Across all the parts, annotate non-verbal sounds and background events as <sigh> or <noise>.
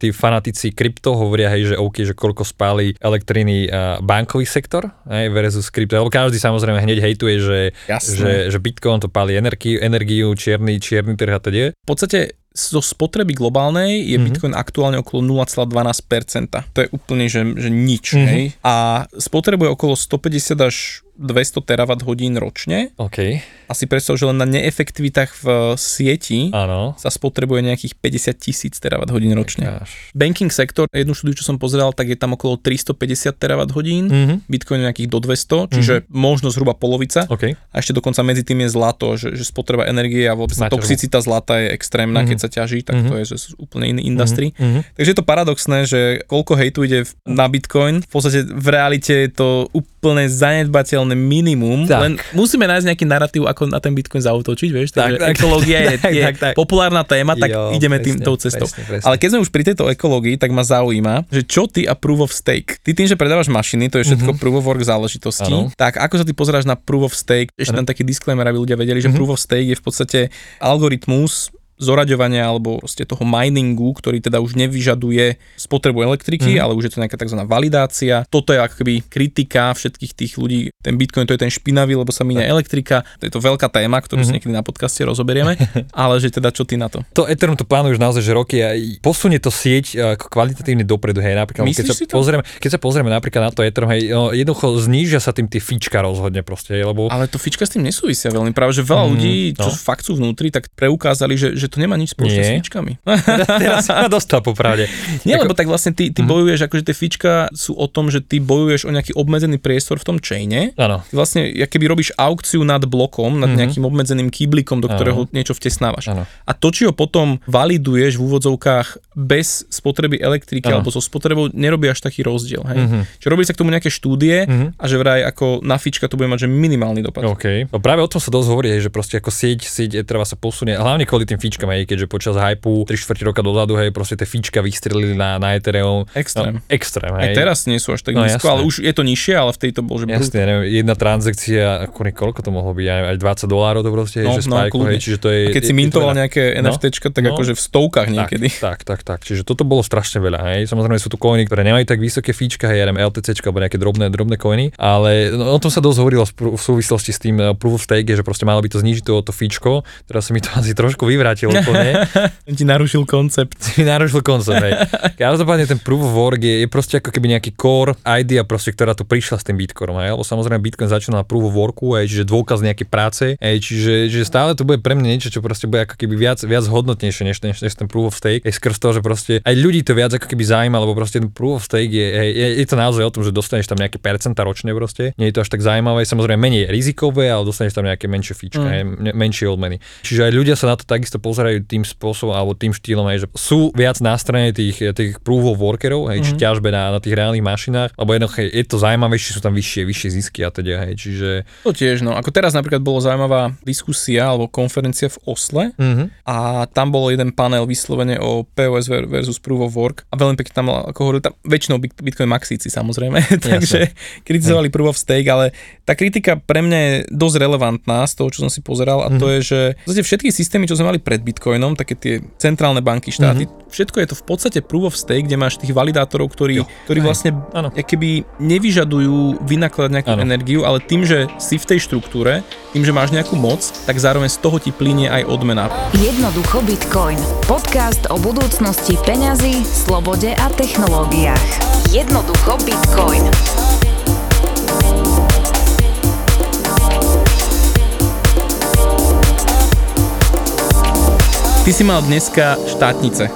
tí fanatici krypto hovoria, hej, že OK, že koľko spáli elektriny uh, bankový sektor hej, versus krypto. Lebo každý samozrejme hneď hejtuje, že, že, že Bitcoin to páli energiu, energiu čierny, čierny trh a teda. V podstate zo spotreby globálnej je mm-hmm. Bitcoin aktuálne okolo 0,12%. To je úplne, že, že nič. Mm-hmm. Hej? A spotrebuje okolo 150 až 200 terawatt hodín ročne. OK. Asi predstav, že len na neefektivitách v sieti ano. sa spotrebuje nejakých 50 tisíc terawatt hodín ročne. Jekáš. Banking sektor, jednu štúdiu, čo som pozeral, tak je tam okolo 350 terawatt hodín, Mhm. Bitcoin nejakých do 200, čiže možno zhruba polovica. OK. A ešte dokonca medzi tým je zlato, že, že spotreba energie a vôbec toxicita zlata je extrémna, Mhm. keď sa ťaží, tak to je že úplne iný industry. Mhm. Takže je to paradoxné, že koľko hejtu ide na Bitcoin, v podstate v realite je to úplne zanedbateľné minimum, Tak. len musíme nájsť nejaký narratív, ako na ten Bitcoin zautočiť, vieš, takže Tak, tak. ekológia je, <laughs> Tak, je tak, tak. populárna téma, tak Jo, ideme presne, tým, tou cestou. presne, presne. Ale keď sme už pri tejto ekológii, tak ma zaujíma, že čo ty a proof of stake. Ty tým, že predávaš mašiny, to je všetko proof of work záležitosti. Áno. tak ako sa ty pozeráš na proof of stake, ešte tam taký disclaimer, aby ľudia vedeli, že Mhm. proof of stake je v podstate algoritmus zoraďovania alebo proste toho miningu, ktorý teda už nevyžaduje spotrebu elektriky, Mhm. ale už je to nejaká tzv. validácia. Toto je akoby kritika všetkých tých ľudí. Ten Bitcoin to je ten špinavý, lebo sa míňa elektrika. To je to veľká téma, ktorú Mhm. si niekedy na podcaste rozoberieme. <laughs> ale že teda čo ty na to? To Ethereum to plánuje už naozaj, že roky a posunie to sieť e, kvalitatívne dopredu, hej, napríklad, keď sa, pozrieme, keď sa pozrieme napríklad na to Ethereum, hej, no, jednoducho znížia sa tým tie fička rozhodne proste, hej, lebo Ale to fička s tým nesúvisia veľmi. Práve, že veľa Mm, ľudí, čo no. fakt sú vnútri, tak preukázali, že, že to nemá nič spoločné s fičkami. <laughs> teraz ma dostal popravde. Nie, Ako- lebo tak vlastne ty, Mhm. ty bojuješ, akože tie fička sú o tom, že ty bojuješ o nejaký obmedzený priestor v tom chaine. Áno. Vlastne, keby robíš aukciu nad blokom, nad Mhm. nejakým obmedzeným kýblikom, do ktorého niečo vtesnávaš. Áno. A to, či ho potom validuješ v úvodzovkách bez spotreby elektriky Áno. alebo so spotrebou, nerobí až taký rozdiel. Hej? Mhm. Čiže robili sa k tomu nejaké štúdie Mhm. a že vraj ako na fička to bude mať že minimálny dopad. OK. No práve o tom sa dosť hovorí, že proste ako sieť, sieť treba sa posunie, hlavne kvôli tým fíčkam, hej, keďže počas hypu 3 čtvrť roka dozadu, hej, proste tie fíčka vystrelili na, na Ethereum. Extrém. No, extrém, Aj hej. teraz nie sú až tak No, nízko, jasné. ale už je to nižšie, ale v tejto bol, že. Jasne, neviem, jedna transakcia, ako koľko to mohlo byť, aj, aj 20 dolárov to proste, No, že no, kľudne. hej, čiže to je... A keď si je- to mintoval nejaké No, NFTčka, tak no. akože v stovkách niekedy. Tak, tak, tak, tak. Čiže toto bolo strašne veľa, hej. Samozrejme sú tu coiny, ktoré nemajú tak vysoké fíčka, hej, ja neviem, LTC alebo nejaké drobné, drobné coiny, ale no, o tom sa dosť hovorilo v, súvislosti s tým uh, proof of stake, že proste malo by to znižiť to, to fíčko. Teraz sa mi to <laughs> asi trošku vyvrátilo úplne. <laughs> Ti narušil koncept. si narušil koncept, hej. <laughs> Každopádne ten proof of work je, je proste ako keby nejaký core idea, proste, ktorá tu prišla s tým Bitcoinom, hej. Lebo samozrejme Bitcoin začal na proof of worku, hej, čiže dôkaz nejakej práce, hej, čiže, čiže stále to bude pre mňa niečo, čo proste bude ako keby viac, viac hodnotnejšie než, než, než ten proof of stake, aj skrz toho, že proste aj ľudí to viac ako keby zaujíma, lebo proste ten proof of stake je, hej, je, je, to naozaj o tom, že dostaneš tam nejaké percentá ročne proste, nie je to až tak zaujímavé, samozrejme menej rizikové, ale dostaneš tam nejaké menšie fíčka, Mm. hej, menšie odmeny. Čiže aj ľudia sa na to takisto pozerajú tým spôsobom alebo tým štýlom, hej, že sú viac na strane tých, tých of workerov, hej, či Mhm. ťažbe na, na tých reálnych mašinách, lebo jednoducho je to zaujímavejšie, sú tam vyššie, vyššie zisky a teda, hej, čiže... To tiež, no. Ako teraz napríklad bolo zaujímavá diskusia alebo konferencia v Osle Mhm. a tam bol jeden panel vyslovene o POS ver- versus Proof of Work a veľmi pekne tam, ako hovorili, tam väčšinou Bit- Bitcoin maxíci samozrejme, <laughs> takže kritizovali Proof of Stake, ale tá kritika pre mňa je dosť relevantná z toho, čo som si pozeral a to Mhm. je, že všetky systémy, čo sme mali pred Bitcoinom, také tie centrálne banky, štáty, všetko je to v podstate Proof of Stake, kde máš tých validátorov, ktorí. Jo, ktorí hej, vlastne áno. keby nevyžadujú vynakladať nejakú Áno. energiu, ale tým, že si v tej štruktúre, tým, že máš nejakú moc, tak zároveň z toho ti plinie aj odmena. Jednoducho Bitcoin. Podcast o budúcnosti peňazí, slobode a technológiách. Jednoducho Bitcoin. Ty si mal dneska štátnice.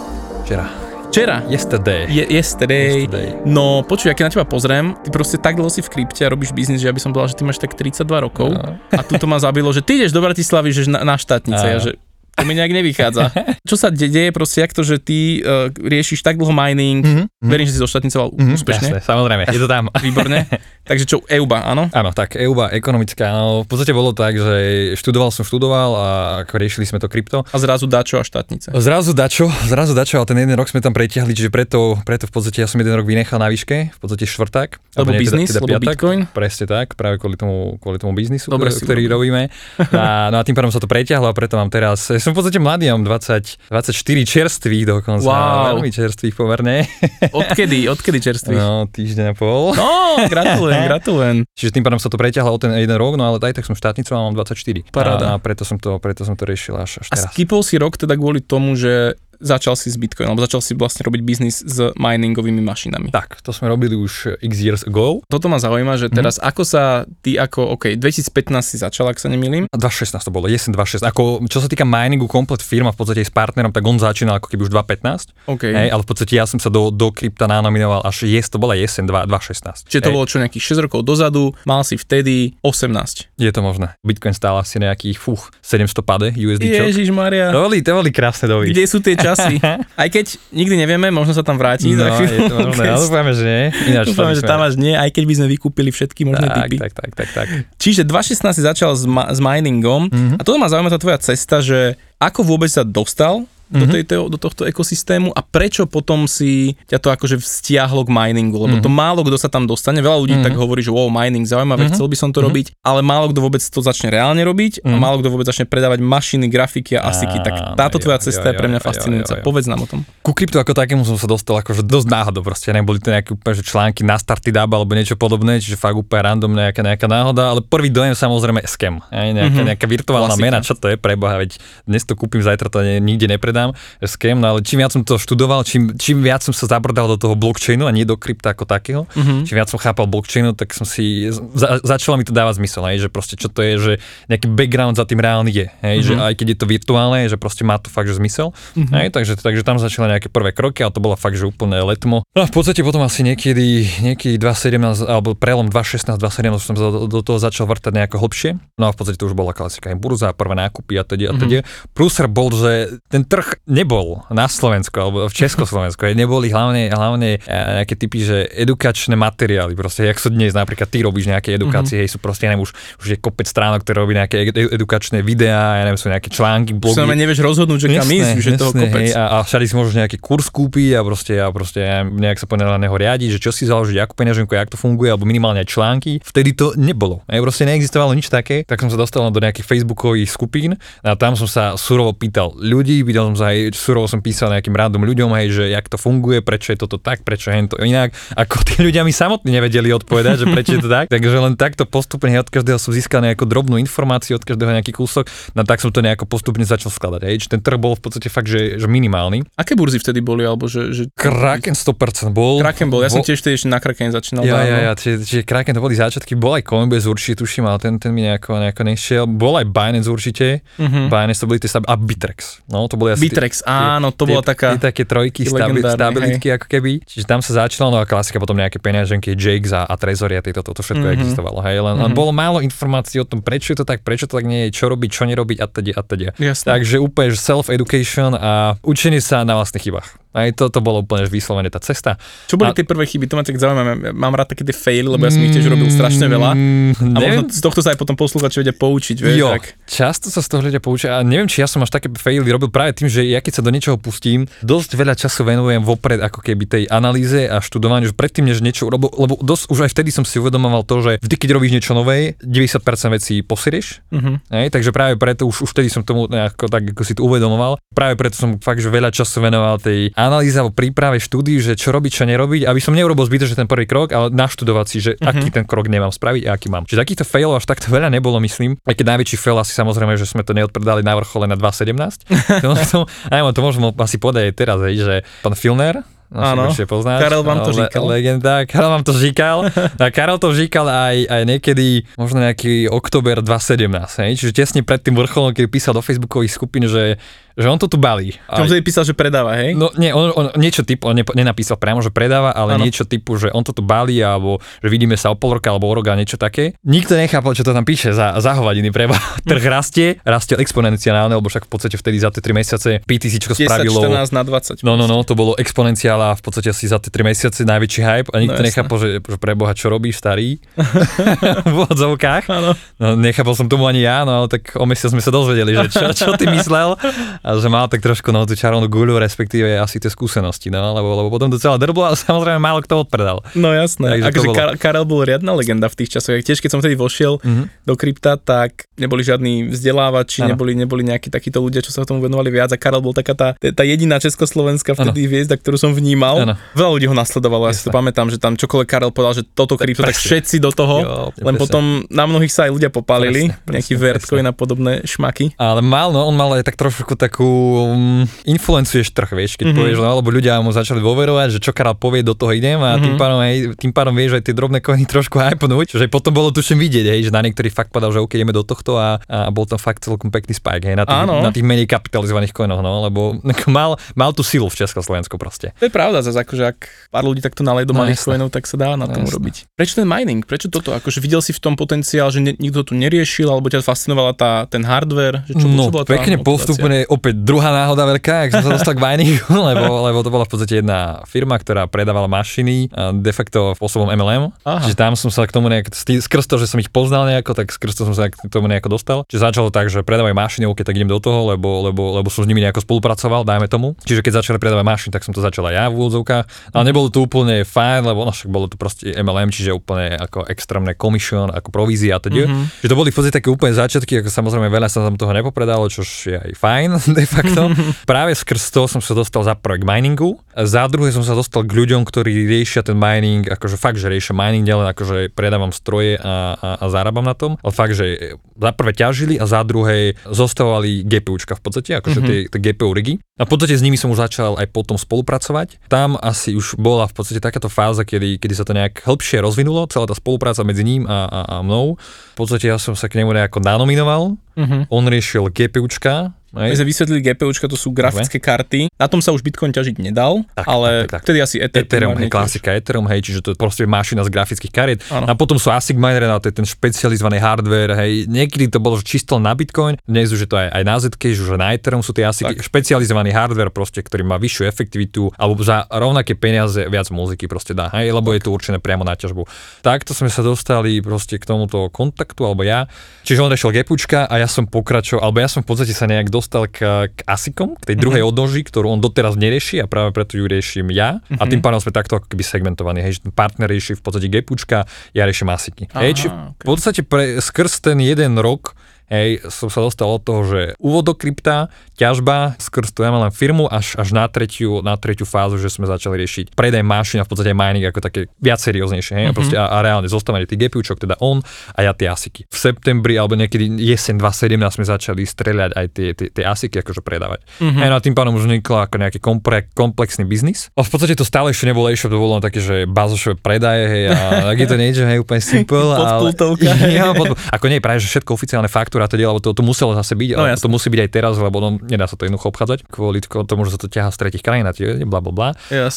Včera. Včera. Yesterday. Je, yesterday. Yesterday. No počuj, ja keď na teba pozriem, ty proste tak dlho si v krypte a robíš biznis, že ja by som povedal, že ty máš tak 32 rokov No. a tu to ma zabilo, že ty ideš do Bratislavy, že na, na štátnice, Áno. ja, že to mi nejak nevychádza. <laughs> Čo sa de- deje proste, jak to, že ty uh, riešiš tak dlho mining, Mhm, mhm. verím, že si zoštátnicoval Mhm, úspešne, Jasné, samozrejme, je to tam. <laughs> výborne. <laughs> Takže čo, EUBA, áno? Áno, tak EUBA ekonomická, no v podstate bolo tak, že študoval som študoval a ako riešili sme to krypto. A zrazu dačo a štátnice. Zrazu dačo, zrazu dačo, ale ten jeden rok sme tam pretiahli, čiže preto, preto v podstate ja som jeden rok vynechal na výške, v podstate štvrták. Lebo nie, biznis, lebo piatak. Bitcoin. Presne tak, práve kvôli tomu, kvôli tomu biznisu, Dobre ktorý, ktorý robíme. A, no a tým pádom sa to preťahlo a preto mám teraz som v podstate mladý, mám 20, 24 čerstvých dokonca. Wow. Veľmi čerstvých pomerne. <laughs> Odkedy, odkedy čerstvý? No, týždeň a pol. No, gratulujem, <laughs> gratulujem. Čiže tým pádom sa to preťahlo o ten jeden rok, no ale aj tak som štátnicu a mám 24. Paráda. A, a preto som to, preto som to riešil až, až A teraz. skipol si rok teda kvôli tomu, že začal si s Bitcoin, alebo začal si vlastne robiť biznis s miningovými mašinami. Tak, to sme robili už x years ago. Toto ma zaujíma, že teraz ako sa ty ako, OK, 2015 si začal, ak sa nemýlim. A 2016 to bolo, jesen 2016. Ako, čo sa týka miningu, komplet firma v podstate s partnerom, tak on začínal ako keby už 2015. OK. Hej, ale v podstate ja som sa do, do krypta nanominoval až jes, to bola jesen 2, 2016. Čiže to Hej, bolo čo nejakých 6 rokov dozadu, mal si vtedy 18. Je to možné. Bitcoin stál asi nejakých, fuch, 700 pade USD. Ježiš Maria. To boli, to boli krásne doby. Kde sú tie časy? <laughs> <laughs> Aj keď nikdy nevieme, možno sa tam vráti. No, za je to možné, ale dúfame, že nie. Ináč Dúfame, že tam až nie, aj keď by sme vykúpili všetky možné tak, typy. tak, tak, tak, tak. Čiže 2016 si začal s, ma- s miningom Mhm. a toto ma zaujíma tá tvoja cesta, že ako vôbec sa dostal do, Mhm. tejto, do tohto ekosystému a prečo potom si ťa to akože vztiahlo k miningu, lebo Mhm. to málo kto sa tam dostane, veľa ľudí tak hovorí, že wow, mining zaujímavé, chcel by som to robiť, ale málo kto vôbec to začne reálne robiť a Mhm. málo kto vôbec začne predávať mašiny, grafiky a asiky, tak táto tvoja cesta je pre mňa fascinujúca. Povedz nám o tom. Ku kryptu ako takému som sa dostal akože dosť náhodou proste, neboli to nejaké úplne že články na starty dab alebo niečo podobné, čiže fakt úplne random nejaká, nejaká náhoda, ale prvý dojem samozrejme scam, aj nejaká, Mhm. nejaká virtuálna Klasika. mena, čo to je preboha, veď dnes to kúpim, zajtra to ne, nikde nepredám, že scam, no ale čím viac som to študoval, čím, čím viac som sa zabrdal do toho blockchainu a nie do krypta ako takého, Mhm. čím viac som chápal blockchainu, tak som si, za, začalo mi to dávať zmysel, hej, že proste čo to je, že nejaký background za tým reálny je, hej, že aj keď je to virtuálne, že proste má to fakt, že zmysel, hej, takže, takže tam začali nejaké prvé kroky, ale to bolo fakt, že úplne letmo. No a v podstate potom asi niekedy, niekedy 2017, alebo prelom 2016, 2017 som sa do, do toho začal vrtať nejako hlbšie, no a v podstate to už bola klasika, burza, prvé nákupy a teda a teda. Prúser bol, že ten trh nebol na Slovensku alebo v Československu, neboli hlavne, hlavne eh, nejaké typy, že edukačné materiály, proste, jak sú dnes, napríklad ty robíš nejaké edukácie, hej, sú proste, ja neviem, už, už je kopec stránok, ktoré robí nejaké edu- edukačné videá, ja neviem, sú nejaké články, blogy. sa nevieš rozhodnúť, že kam ísť, už je toho kopec. Hej, a, a všade si môžeš nejaký kurz kúpiť a proste, a proste ja nejak sa na neho riadiť, že čo si založiť, akú peňaženku, jak to funguje, alebo minimálne aj články. Vtedy to nebolo. Hej, proste neexistovalo nič také, tak som sa dostal do nejakých facebookových skupín a tam som sa surovo pýtal ľudí, pýtal som sa aj, surovo som písal nejakým random ľuďom, hej, že jak to funguje, prečo je toto tak, prečo je to inak. Ako tí ľudia mi samotní nevedeli odpovedať, že prečo je to tak. <laughs> Takže len takto postupne hej, od každého som získal nejakú drobnú informáciu, od každého nejaký kúsok, no tak som to nejako postupne začal skladať. Hej. Čiže ten trh bol v podstate fakt, že, že minimálny. Aké burzy vtedy boli, alebo že... že... Kraken 100% bol. Kraken bol, ja som Vo- tiež ešte na Kraken začínal. Ja, dávno. ja, ja, čiže, čiže Kraken to boli začiatky, bol aj Coinbase určite, tuším, ale ten, ten mi nejako, nejako nešiel. Bol aj Binance určite, Mhm. Binance to boli tie stabi- a Bitrex. No, to boli asi Bitrex, áno, to bola tie, taká... Tie také trojky, stabilitky ako keby. Čiže tam sa začalo, no a klasika potom nejaké peňaženky, Jakes a, a Trezory a tieto, toto všetko Mhm. existovalo. Hej, len, len bolo málo informácií o tom, prečo je to tak, prečo to tak nie je, čo robiť, čo nerobiť a teda a teda. Takže úplne self-education a učenie sa na vlastných chybách. Aj to, to bolo úplne vyslovene tá cesta. Čo boli A- tie prvé chyby? To ma tak zaujíma. Mám rád také tie faily, lebo ja som ich tiež robil strašne veľa. Mm, A neviem, možno z tohto sa aj potom poslúchači vedia poučiť, vieš, jo, tak. často sa z toho ľudia poučia a neviem, či ja som až také faily robil práve tým, že ja keď sa do niečoho pustím, dosť veľa času venujem vopred ako keby tej analýze a študovaniu, že predtým, než niečo urobil, lebo dosť už aj vtedy som si uvedomoval to, že vždy, keď robíš niečo nové, 90% vecí posirieš, Uh-huh. Hej, takže práve preto už, už vtedy som tomu nejako, tak ako si to uvedomoval. Práve preto som fakt, že veľa času venoval tej analýze alebo príprave štúdií, že čo robiť, čo nerobiť, aby som neurobil zbytočne ten prvý krok, ale naštudovať si, že uh-huh. aký ten krok nemám spraviť a aký mám. Čiže takýchto failov až takto veľa nebolo, myslím. Aj keď najväčší fail asi samozrejme, že sme to neodpredali na vrchole na 2.17. <laughs> to, to, aj, to môžem asi povedať aj teraz, hej, že pán Filner, Áno. Určite poznáš. Karel vám to Le- žíkal. Legenda. Karel vám to žíkal. <laughs> A Karel to žíkal aj, aj niekedy, možno nejaký október 2017. Hej? Čiže tesne pred tým vrcholom, keď písal do facebookových skupín, že, že on to tu balí. A- si písal, že predáva, hej? No nie, on, on niečo typu, on nenapísal priamo, že predáva, ale Áno. niečo typu, že on to tu balí, alebo že vidíme sa o pol roka alebo o rok a niečo také. Nikto nechápal, čo to tam píše za, za hovadiny preba. <laughs> Trh rastie, rastie exponenciálne, lebo však v podstate vtedy za tie 3 mesiace PTC 10, spravilo 14 na 20. No, no, no, to bolo exponenciála a v podstate asi za tie 3 mesiace najväčší hype a nikto No, nechápal, že, že preboha, čo robíš starý <laughs> <laughs> v odzovkách. Áno. No, nechápal som tomu ani ja, no ale tak o mesiac sme sa dozvedeli, že čo, čo ty myslel. A že mal tak trošku no, tú čarovnú guľu, respektíve asi tie skúsenosti, no, lebo, lebo potom to celé drblo a <laughs> samozrejme málo kto odpredal. No jasné, Takže akože bolo- Kar- Karel bol riadna legenda v tých časoch. Tiež keď som vtedy vošiel Mhm. do krypta, tak neboli žiadni vzdelávači, Áno. neboli, neboli nejakí takíto ľudia, čo sa tomu venovali viac a Karel bol taká tá, tá jediná československá vtedy hviezda, ktorú som vnímal. Áno. Veľa ľudí ho nasledovalo, ja si to pamätám, že tam čokoľvek Karel povedal, že toto krypto, tak všetci do toho, Jo, len presne. potom na mnohých sa aj ľudia popálili, Presne, presne, nejaký vertcoin a podobné šmaky. Ale mal, no, on mal aj tak trošku takú um, influencuješ trh, vieš, keď Mhm. mm-hmm. povieš, no, alebo ľudia mu začali dôverovať, že čo Karel povie, do toho idem a mm-hmm. tým, Mhm. pádom, aj, tým pádom vieš aj tie drobné koiny trošku hypnúť, že potom bolo tuším vidieť, hej, že na niektorých fakt povedal, že OK, ideme do tohto a, a bol tam fakt celkom pekný spike, hej, na tých, Áno. na tých menej kapitalizovaných koinoch, no, lebo <laughs> mal, mal tú silu v Československu proste. To je pravda, zase akože ak pár ľudí takto nalej do No, malých tak sa dá na tom Jasné. robiť. Prečo ten mining? Prečo toto? Akože videl si v tom potenciál, že ne, nikto tu neriešil, alebo ťa fascinovala tá, ten hardware? Že čo, no, čo bola pekne postupne, opäť druhá náhoda veľká, ak som sa dostal k miningu, <laughs> lebo, lebo to bola v podstate jedna firma, ktorá predávala mašiny de facto spôsobom MLM. Aha. Čiže tam som sa k tomu nejak, skrz to, že som ich poznal nejako, tak skrz to som sa k tomu nejako dostal. Čiže začalo tak, že predávajú mašiny, OK, tak idem do toho, lebo, lebo, lebo som s nimi nejako spolupracoval, dajme tomu. Čiže keď začali predávať mašiny, tak som to začal aj ja v úvodzovkách. Ale nebolo to úplne fajn, lebo no, však bolo to proste MLM, čiže úplne ako extrémne commission, ako provízia a teda. Mm-hmm. Čiže to boli v podstate také úplne začiatky, ako samozrejme veľa sa tam toho nepopredalo, čo je aj fajn de facto. <laughs> Práve skrz toho som sa dostal za prvé k miningu, za druhé som sa dostal k ľuďom, ktorí riešia ten mining, akože fakt, že riešia mining, nielen akože predávam stroje a, a, a zarábam na tom, ale fakt, že za prvé ťažili a za druhé zostavovali GPUčka v podstate, akože mm-hmm. tie, tie GPU rigy. A v podstate s nimi som už začal aj potom spolupracovať. Tam asi už bola v podstate takáto fáza, kedy, kedy sa to nejak hĺbšie rozvinulo, celá tá spolupráca medzi ním a, a, a mnou. V podstate ja som sa k nemu nejako nanominoval, Mhm. on riešil GPUčka, My hej, sme vysvetlili GPUčka, to sú grafické karty. Na tom sa už Bitcoin ťažiť nedal, Tak, ale tak, tak. vtedy asi Ether. Ethereum, hej, klasika Ethereum, hej, čiže to je proste mašina z grafických kariet. Áno. A potom sú ASIC miner, a to je ten špecializovaný hardware, hej, niekedy to bolo čisto na Bitcoin, dnes už je to aj, aj na ZK, že na Ethereum sú tie ASIC, špecializovaný hardware proste, ktorý má vyššiu efektivitu, alebo za rovnaké peniaze viac muziky proste dá, hej, lebo je to určené priamo na ťažbu. Takto sme sa dostali proste k tomuto kontaktu, alebo ja. Čiže on rešiel gepučka a ja som pokračoval, alebo ja som v podstate sa nejak dostal k, k ASICom, k tej druhej Mhm. odnoži, ktorú on doteraz nerieši a práve preto ju riešim ja. A Mhm. tým pádom sme takto ako keby segmentovaní, hej, že ten partner rieši v podstate gepučka, ja riešim ASICy. Aha, Hej, či ok. v podstate pre, skrz ten jeden rok Hej, som sa dostal od toho, že úvod do krypta, ťažba, skrz mám len firmu, až, až na, tretiu, na tretiu fázu, že sme začali riešiť predaj mašín a v podstate mining ako také viac serióznejšie. Hej, a, proste, a, a, reálne zostávanie tých GPUčok, teda on a ja tie asiky. V septembri alebo niekedy jeseň 2017 sme začali streľať aj tie, tie, tie asiky akože predávať. Mm-hmm. Hej, no a tým pádom už vzniklo ako nejaký kompre, komplexný biznis. A v podstate to stále ešte nebolo e-shop, to bolo také, že bazošové predaje, hej, a <laughs> tak je to niečo, hej, úplne simple. ale, Podpultovka. <laughs> ja, pod, ako nie, práve, že všetko oficiálne faktúra, to lebo to, to muselo zase byť, No, ale to musí byť aj teraz, lebo no, nedá sa to jednoducho obchádzať, kvôli tomu, že sa to ťahá z tretich krajín a bla, bla, bla.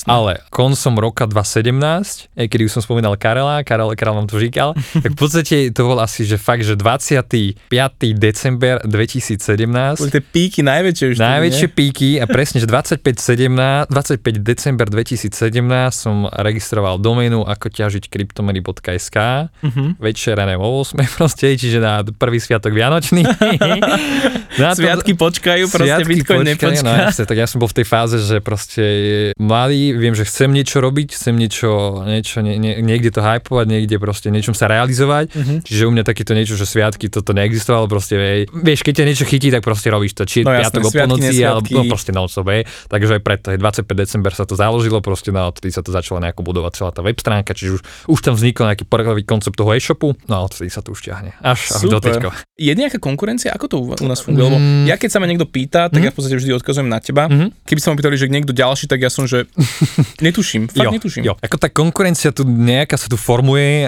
Ale koncom roka 2017, aj kedy už som spomínal Karela, Karel, Karel vám to říkal, <laughs> tak v podstate to bol asi, že fakt, že 25. december 2017, Boli tie píky najväčšie už. Najväčšie píky a presne, že 25, 17, 25 december 2017 som registroval doménu ako ťažiť kryptomeny.sk Mhm. večera neviem, o 8 <laughs> proste, čiže na prvý sviatok Vianočný. <laughs> Na tom- Sviatky počkajú, proste Sviatky Bitcoin počkaj, nepočká. No, jasne, tak ja som bol v tej fáze, že proste mladý, viem, že chcem niečo robiť, chcem niečo, niečo nie, nie, niekde to hypovať, niekde proste niečom sa realizovať. Mhm. Čiže u mňa takéto niečo, že sviatky, toto neexistovalo, proste vieš, vieš, keď ťa niečo chytí, tak proste robíš to, či No no, jasné, piatok o polnoci, alebo no, proste non-stop, hej. Takže aj preto, hej, 25 december sa to založilo, proste no, odtedy sa to začalo nejako budovať celá tá web stránka, čiže už, už tam vznikol nejaký prvý koncept toho e-shopu, no a odtedy sa to už ťahne. Až, až do teďko. Je nejaká konkurencia? Ako to u nás funguje? Lebo Mm. ja keď sa ma niekto pýta, tak ja v podstate vždy odkazujem na teba. Mhm. Keby sa ma pýtali, že niekto ďalší, tak ja som, že <laughs> netuším, fakt jo, netuším. Jo, ako tá konkurencia tu nejaká sa tu formuje,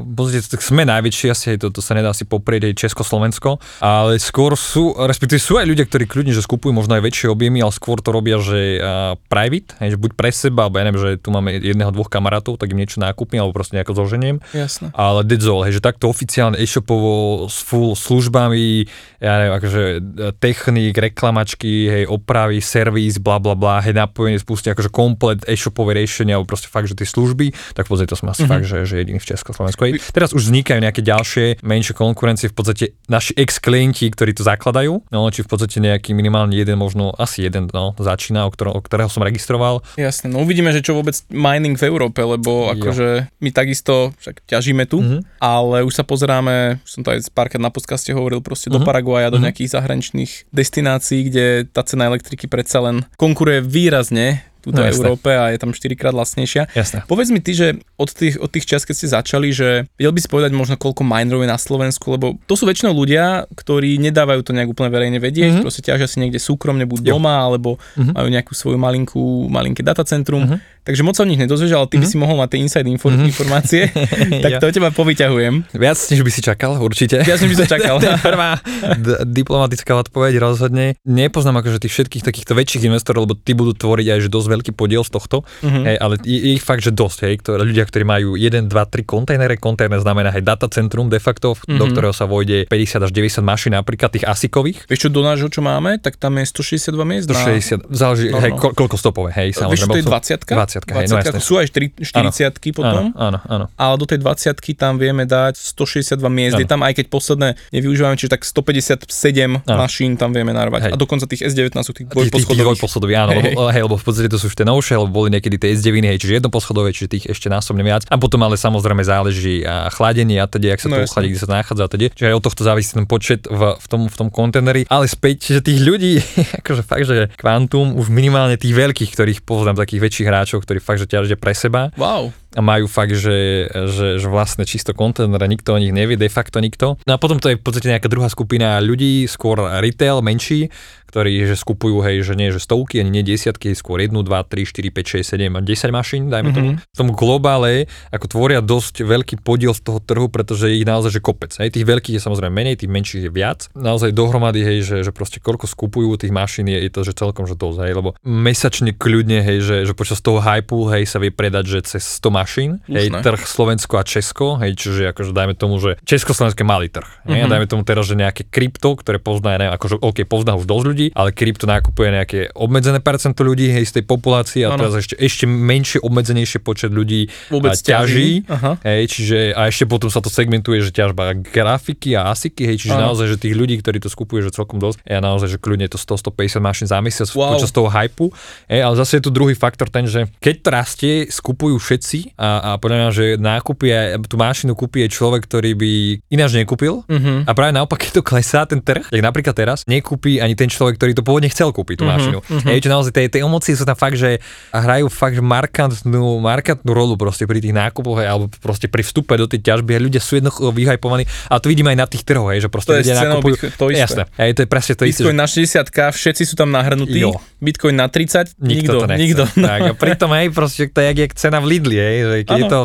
v podstate tak sme najväčší, asi to, to sa nedá si poprieť aj Československo, ale skôr sú, respektíve sú aj ľudia, ktorí kľudne, že skupujú možno aj väčšie objemy, ale skôr to robia, že uh, private, hej, že buď pre seba, alebo ja neviem, že tu máme jedného, dvoch kamarátov, tak im niečo nákupím, alebo proste nejako zoženiem. Jasné. Ale all, hej, že takto oficiálne e-shopovo full službami, ja neviem, akože e, technik, reklamačky, hej, opravy, servis, bla bla bla, hej, napojenie spustí akože komplet e-shopové riešenia, alebo proste fakt, že tie služby, tak v podstate to sme asi mm-hmm. fakt, že, že jediný v Československu. Hej. Teraz už vznikajú nejaké ďalšie menšie konkurencie, v podstate naši ex-klienti, ktorí to zakladajú, no, či v podstate nejaký minimálne jeden, možno asi jeden, no, začína, o, ktorom, o ktorého som registroval. Jasne, no uvidíme, že čo vôbec mining v Európe, lebo akože my takisto však ťažíme tu, mm-hmm. ale už sa pozeráme, som to aj párkrát na podcaste hovoril, proste mm-hmm. do mhm. Paraguaja, do mm-hmm. nejakých zahraničných destinácií, kde tá cena elektriky predsa len konkuruje výrazne túto no, Európe a je tam 4 krát lacnejšia. Jasne. Povedz mi ty, že od tých, od tých čas, keď ste začali, že vedel by si povedať možno koľko minerov je na Slovensku, lebo to sú väčšinou ľudia, ktorí nedávajú to nejak úplne verejne vedieť, mm-hmm. proste ťažia si niekde súkromne buď jo. doma, alebo mm-hmm. majú nejakú svoju malinkú, malinké datacentrum. Mm-hmm takže moc sa o nich nedozvieš, ale ty mm-hmm. by mhm. si mohol mať tie inside info- mm-hmm. informácie, <laughs> tak to teba povyťahujem. Viac, než by si čakal, určite. Viac, než by si čakal. <laughs> to je prvá d- diplomatická odpoveď rozhodne. Nepoznám akože tých všetkých takýchto väčších investorov, lebo tí budú tvoriť aj že dosť veľký podiel z tohto, mm-hmm. hej, ale je, ich fakt, že dosť, hej, ktoré, ľudia, ktorí majú 1, 2, 3 kontajnere, kontajner znamená aj datacentrum de facto, mm-hmm. do ktorého sa vojde 50 až 90 mašín, napríklad tých asikových. Vieš čo, do nášho, čo máme, tak tam je 162 miest. 160, záleží, no, hej, no. koľko stopové, hej, samozrejme. Vieš, to je 20 20 hej, no jasne sú aj 40 potom, áno, áno, ale do tej 20 tam vieme dať 162 miest. Áno. Je tam aj keď posledné nevyužívame, čiže tak 157 áno. mašín tam vieme narvať. Hej. A dokonca tých S19 sú tých dvojposchodových. áno, hej. Lebo, hej, lebo v podstate to sú už tie novšie, lebo boli niekedy tie S9, hej, čiže jednoposchodové, čiže tých ešte násobne viac. A potom ale samozrejme záleží a chladenie a teda, ak sa no, to uchladí, kde sa nachádza a teda. Čiže aj od tohto závisí ten počet v, v, tom, v tom konteneri. Ale späť, že tých ľudí, <laughs> akože fakt, že kvantum už minimálne tých veľkých, ktorých poznám, takých väčších hráčov, ktorí fakt, že ťažia pre seba. Wow a majú fakt, že, že, že vlastne čisto kontener a nikto o nich nevie, de facto nikto. No a potom to je v podstate nejaká druhá skupina ľudí, skôr retail, menší, ktorí že skupujú, hej, že nie že stovky, ani nie desiatky, skôr 1, 2, 3, 4, 5, 6, 7 a 10 mašín, dajme mm-hmm. tomu. V tom globále ako tvoria dosť veľký podiel z toho trhu, pretože ich naozaj že kopec. Hej. Tých veľkých je samozrejme menej, tých menších je viac. Naozaj dohromady, hej, že, že proste koľko skupujú tých mašín je, je to že celkom že dosť, hej, lebo mesačne kľudne, hej, že, že počas toho hypu, hej, sa vie predať, že cez 100 mašín, hej, trh Slovensko a Česko, hej, čiže akože dajme tomu, že Československo je malý trh. Hej, mm-hmm. dajme tomu teraz, že nejaké krypto, ktoré pozná, neviem, akože OK, pozná už dosť ľudí, ale krypto nakupuje nejaké obmedzené percento ľudí hej, z tej populácie a ano. teraz ešte, ešte menšie, obmedzenejšie počet ľudí Vôbec ťaží. Hej, čiže, a ešte potom sa to segmentuje, že ťažba grafiky a asiky, hej, čiže ano. naozaj, že tých ľudí, ktorí to skupujú, že celkom dosť. Ja naozaj, že kľudne je to 100-150 mašín za mesiac wow. počas toho hypu. Hej, ale zase je tu druhý faktor ten, že keď to rastie, skupujú všetci a, a podľa mňa, že nákupy, tú mašinu kúpi je človek, ktorý by ináč nekúpil. Uh-huh. A práve naopak, keď to klesá ten trh, tak napríklad teraz, nekúpi ani ten človek, ktorý to pôvodne chcel kúpiť tú uh-huh, mašinu. Uh-huh. Hej, čo naozaj tie, tie emócie sú tam fakt, že hrajú fakt že markantnú, markantnú rolu proste pri tých nákupoch hej, alebo proste pri vstupe do tej ťažby. Hej, ľudia sú jednoducho vyhajpovaní a to vidíme aj na tých trhoch, hej, že proste to ľudia nakupujú. To isté. Jasné, hej, to je presne to isté. Bitcoin na 60 všetci sú tam nahrnutí. Jo. Bitcoin na 30, nikto. Nikto. To nechce. nikto. Tak, a pritom hej, proste to je jak, cena v Lidli, hej, že keď ano. je to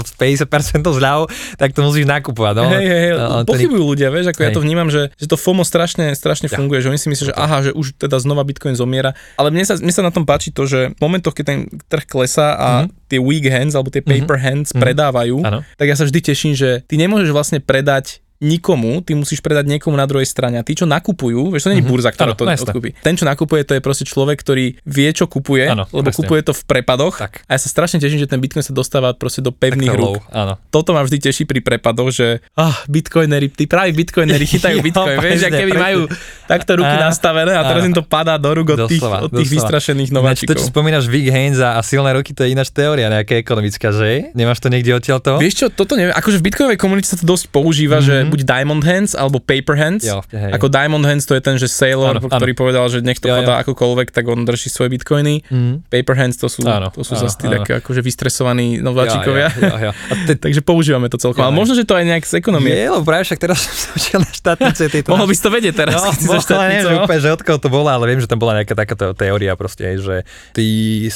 50% zľav, tak to musíš nakupovať. No. Hej, hej. No, Pochybujú ľudia, vieš, ako hej. ja to vnímam, že, že to FOMO strašne, strašne ja. funguje, že oni si myslia, že aha, že už teda znova Bitcoin zomiera. Ale mne sa, mne sa na tom páči to, že v momentoch, keď ten trh klesá a mm-hmm. tie weak hands alebo tie paper mm-hmm. hands mm-hmm. predávajú, ano. tak ja sa vždy teším, že ty nemôžeš vlastne predať nikomu, ty musíš predať niekomu na druhej strane. A tí, čo nakupujú, vieš, to nie je mm-hmm. burza, ktorá to odkúpi. Ten, čo nakupuje, to je proste človek, ktorý vie, čo kupuje, ano, lebo presne. kupuje to v prepadoch. Tak. A ja sa strašne teším, že ten Bitcoin sa dostáva proste do pevných rúk. Áno. Toto ma vždy teší pri prepadoch, že ah, bitcoinery, tí právi bitcoinery chytajú <laughs> bitcoin, vieš, aké keby majú takto ruky a, nastavené a teraz im to padá do rúk od tých, od tých vystrašených nováčikov. To, čo spomínaš Big Hands a, a silné ruky, to je ináč teória nejaká ekonomická, že? Nemáš to niekde odtiaľ to? Vieš čo, toto neviem, akože v bitcoinovej komunite sa to dosť používa, mm-hmm. že buď Diamond Hands alebo Paper Hands. Jo, hej. Ako Diamond Hands to je ten, že Sailor, ano, ktorý ano. povedal, že nech to jo, padá jo. akokoľvek, tak on drží svoje bitcoiny. Mm. Paper Hands to sú, ano, to sú zase tí také akože vystresovaní nováčikovia. Ja, ja, ja, ja. Te... <laughs> Takže používame to celkom. Ja, Ale možno, že to aj nejak z ekonomie. Je, lebo práve však teraz <laughs> som sa učil na štátnice tejto. Mohol by si to vedieť teraz. No, mohol, neviem, že úplne, že odkiaľ to bola, ale viem, že tam bola nejaká takáto teória proste, že tí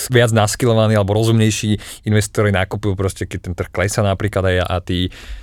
viac naskilovaní alebo rozumnejší investori nakupujú proste, keď ten trh klesá napríklad aj a tí,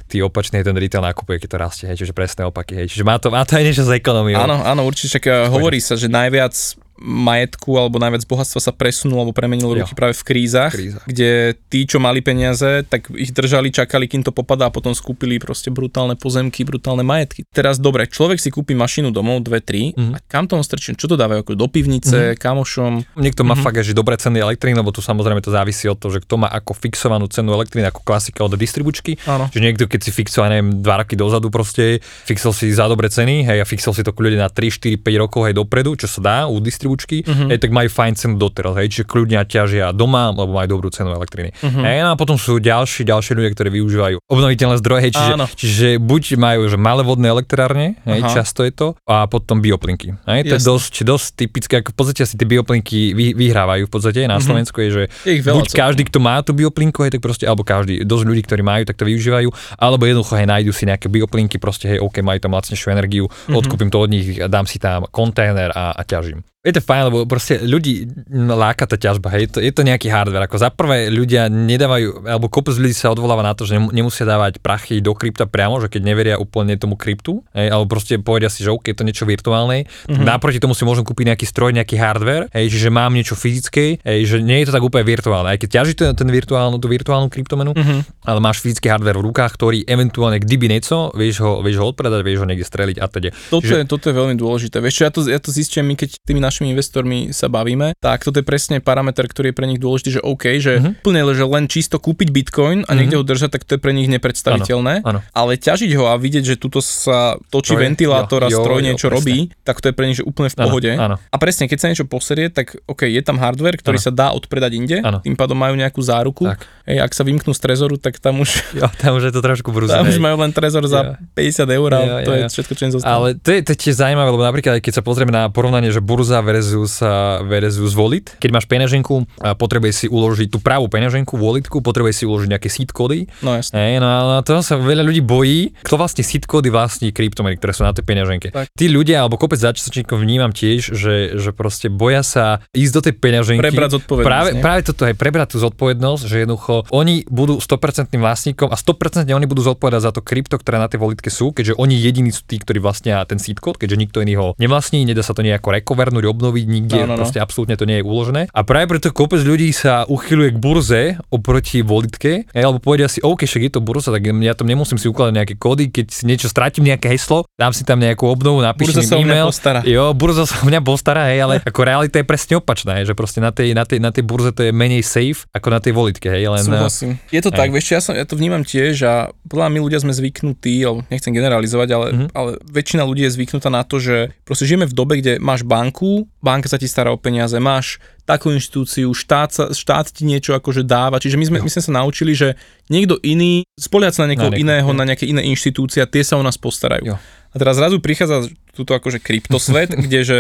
tí opačne ten retail nakupuje, keď to rastie, hej, čiže presné opaky. Hej. Čiže má to, má to aj niečo z ekonomiou. Áno, áno, určite, však eh, hovorí sa, že najviac majetku alebo najviac bohatstva sa presunul alebo premenil ruky práve v krízach, V krízach. kde tí, čo mali peniaze, tak ich držali, čakali, kým to popadá a potom skúpili proste brutálne pozemky, brutálne majetky. Teraz dobre, človek si kúpi mašinu domov, dve, tri, Mhm. a kam to on strčí? Čo to dávajú? Ako do pivnice, kamošom? Niekto má fakt aj, že dobré ceny elektriny, lebo tu samozrejme to závisí od toho, že kto má ako fixovanú cenu elektriny, ako klasika od distribučky. Áno. Že niekto, keď si fixoval, neviem, dva roky dozadu proste, fixol si za dobré ceny, hej, a fixol si to kľudne na 3, 4, 5 rokov, hej, dopredu, čo sa dá u distribučky, uh-huh. hej, tak majú fajn cenu doteraz, hej, čiže kľudne ťažia doma, lebo majú dobrú cenu elektriny. Uh-huh. Hej, no a potom sú ďalší, ďalšie ľudia, ktorí využívajú obnoviteľné zdroje, hej, čiže, Áno. čiže buď majú že malé vodné elektrárne, hej, Aha. často je to, a potom bioplinky. Hej, to je Jasne. dosť, dosť typické, ako v podstate asi tie bioplinky vy, vyhrávajú v podstate na Slovensku, je, že Je buď celkom. každý, kto má tú bioplinku, hej, tak proste, alebo každý, dosť ľudí, ktorí majú, tak to využívajú, alebo jednoducho hej, nájdu si nejaké bioplinky, proste hej, OK, majú tam lacnejšiu energiu, mm-hmm. odkúpim to od nich, dám si tam kontajner a, a ťažím. Je to fajn, lebo proste ľudí láka tá ťažba, hej, to, je to nejaký hardware. Ako za prvé ľudia nedávajú, alebo kopec ľudí sa odvoláva na to, že nem- nemusia dávať prachy do krypta priamo, že keď neveria úplne tomu kryptu, hej, alebo proste povedia si, že OK, je to niečo virtuálne. Mm-hmm. Naproti tomu si môžem kúpiť nejaký stroj, nejaký hardware, hej, čiže mám niečo fyzické, hej, že nie je to tak úplne virtuálne. Aj keď ťaží ten, ten virtuálnu, tú virtuálnu kryptomenu, mm-hmm. ale máš fyzický hardware v rukách, ktorý eventuálne, kdyby niečo, vieš ho, vieš ho odpredať, vieš ho niekde streliť a teda. Toto, je, toto je veľmi dôležité. Vieš čo, ja to, ja to zistím, my keď tými našimi investormi sa bavíme, tak toto je presne parameter, ktorý je pre nich dôležitý, že OK, že Mhm. úplne, že len čisto kúpiť bitcoin a niekde ho držať, tak to je pre nich nepredstaviteľné. Áno, áno. Ale ťažiť ho a vidieť, že tuto sa točí To je- ventilátor a jo, jo, stroj jo, niečo presne. robí, tak to je pre nich že úplne v pohode. áno. A presne, keď sa niečo poserie, tak OK, je tam hardware, ktorý Áno. sa dá odpredať inde, Áno. tým pádom majú nejakú záruku. Tak. Hej, ak sa vymknú z trezoru, tak tam už, <laughs> Jo, tam už je to trošku brúze. tam už majú len trezor za 50 eur a Jo, to jo, je jo. všetko, čo im zostane. Ale to je, to je tiež zaujímavé, lebo napríklad keď sa pozrieme na porovnanie, že burza versus, a, versus wallet, keď máš peňaženku, potrebuješ si uložiť tú pravú peňaženku, walletku, potrebuješ si uložiť nejaké seed kódy. No jasne. Hej, no a to sa veľa ľudí bojí, kto vlastne seed kódy vlastní kryptomeny, ktoré sú na tej peňaženke. Tak. Tí ľudia, alebo kopec začiatočníkov vnímam tiež, že, že proste boja sa ísť do tej peňaženky. Prebrať zodpovednosť, Práve, nie? práve toto aj prebrať tú zodpovednosť, že jednoducho oni budú 100% vlastníkom a 100% oni budú zodpovedať za to krypto, ktoré na tej volitke sú, keďže oni jediní sú tí, ktorí vlastnia ten seed code, keďže nikto iný ho nevlastní, nedá sa to nejako rekovernúť, obnoviť nikde, No, no, no. proste absolútne to nie je uložené. A práve preto kopec ľudí sa uchyluje k burze oproti volitke, alebo povedia si, OK, však je to burza, tak ja tam nemusím si ukladať nejaké kódy, keď si niečo stratím, nejaké heslo, dám si tam nejakú obnovu, napíšem Burza sa im mňa e-mail. postará. Jo, burza sa o mňa postará, hej, ale ako realita je presne opačná, hej, že proste na tej, na, tej, na tej burze to je menej safe ako na tej volitke, hej, len... Súhlasím. Je to Hej. tak, vieš, ja, som, ja to vnímam tiež a podľa my ľudia sme zvyknutí, alebo nechcem generalizovať, ale, Mhm. ale väčšina ľudí je zvyknutá na to, že proste žijeme v dobe, kde máš banku, banka sa ti stará o peniaze, máš takú inštitúciu, štát, sa, štát ti niečo akože dáva, čiže my sme, my sme sa naučili, že niekto iný, spoliať sa na niekoho Na iného, na nejaké iné inštitúcie tie sa o nás postarajú. Jo. A teraz zrazu prichádza túto akože kryptosvet, <laughs> kde že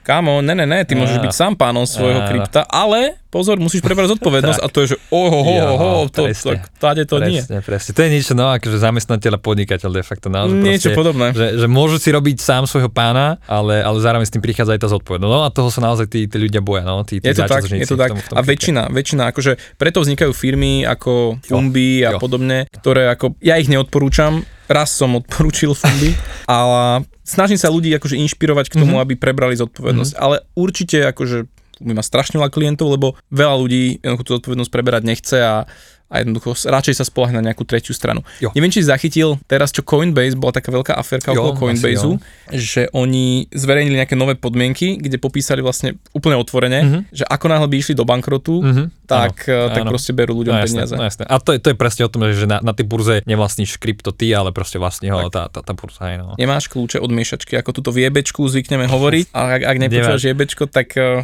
kámo, ne, ne, ne, ty môžeš byť sám pánom svojho krypta, ale pozor, musíš prebrať zodpovednosť a to je, že oho, ho, Jo, ho, to, tak táde to nie. presne, presne. To je niečo, no, akože zamestnateľ a podnikateľ de facto. Že Niečo proste, podobné. Že, že môžu si robiť sám svojho pána, ale, ale zároveň s tým prichádza aj tá zodpovednosť. No a toho sa naozaj tí, tí ľudia boja. No, tí, tí Je to tak, je to v tak. tom- v tom A väčšina, väčšina, akože preto vznikajú firmy ako Fumbi a jo. podobne, ktoré ako, ja ich neodporúčam, raz som odporúčil Fumbi, <laughs> ale snažím sa ľudí akože inšpirovať k tomu, aby prebrali zodpovednosť. Ale určite akože Fumbi má strašne veľa klientov, lebo veľa ľudí tú zodpovednosť preberať nechce a a jednoducho radšej sa spolahne na nejakú tretiu stranu. Jo. Neviem, či zachytil teraz, čo Coinbase, bola taká veľká aférka okolo Coinbaseu, že oni zverejnili nejaké nové podmienky, kde popísali vlastne úplne otvorene, Mhm. že ako náhle by išli do bankrotu, Mhm, tak, áno, tak áno. proste berú ľuďom No jasné, peniaze. no jasné. A to je, to je presne o tom, že na, na tej burze nevlastníš krypto ty, ale proste vlastní ho tá, tá, tá burza. Hej, no. Nemáš kľúče od miešačky, ako túto v jebečku zvykneme hovoriť. A ak, ak nepočúvaš jebečko, tak uh,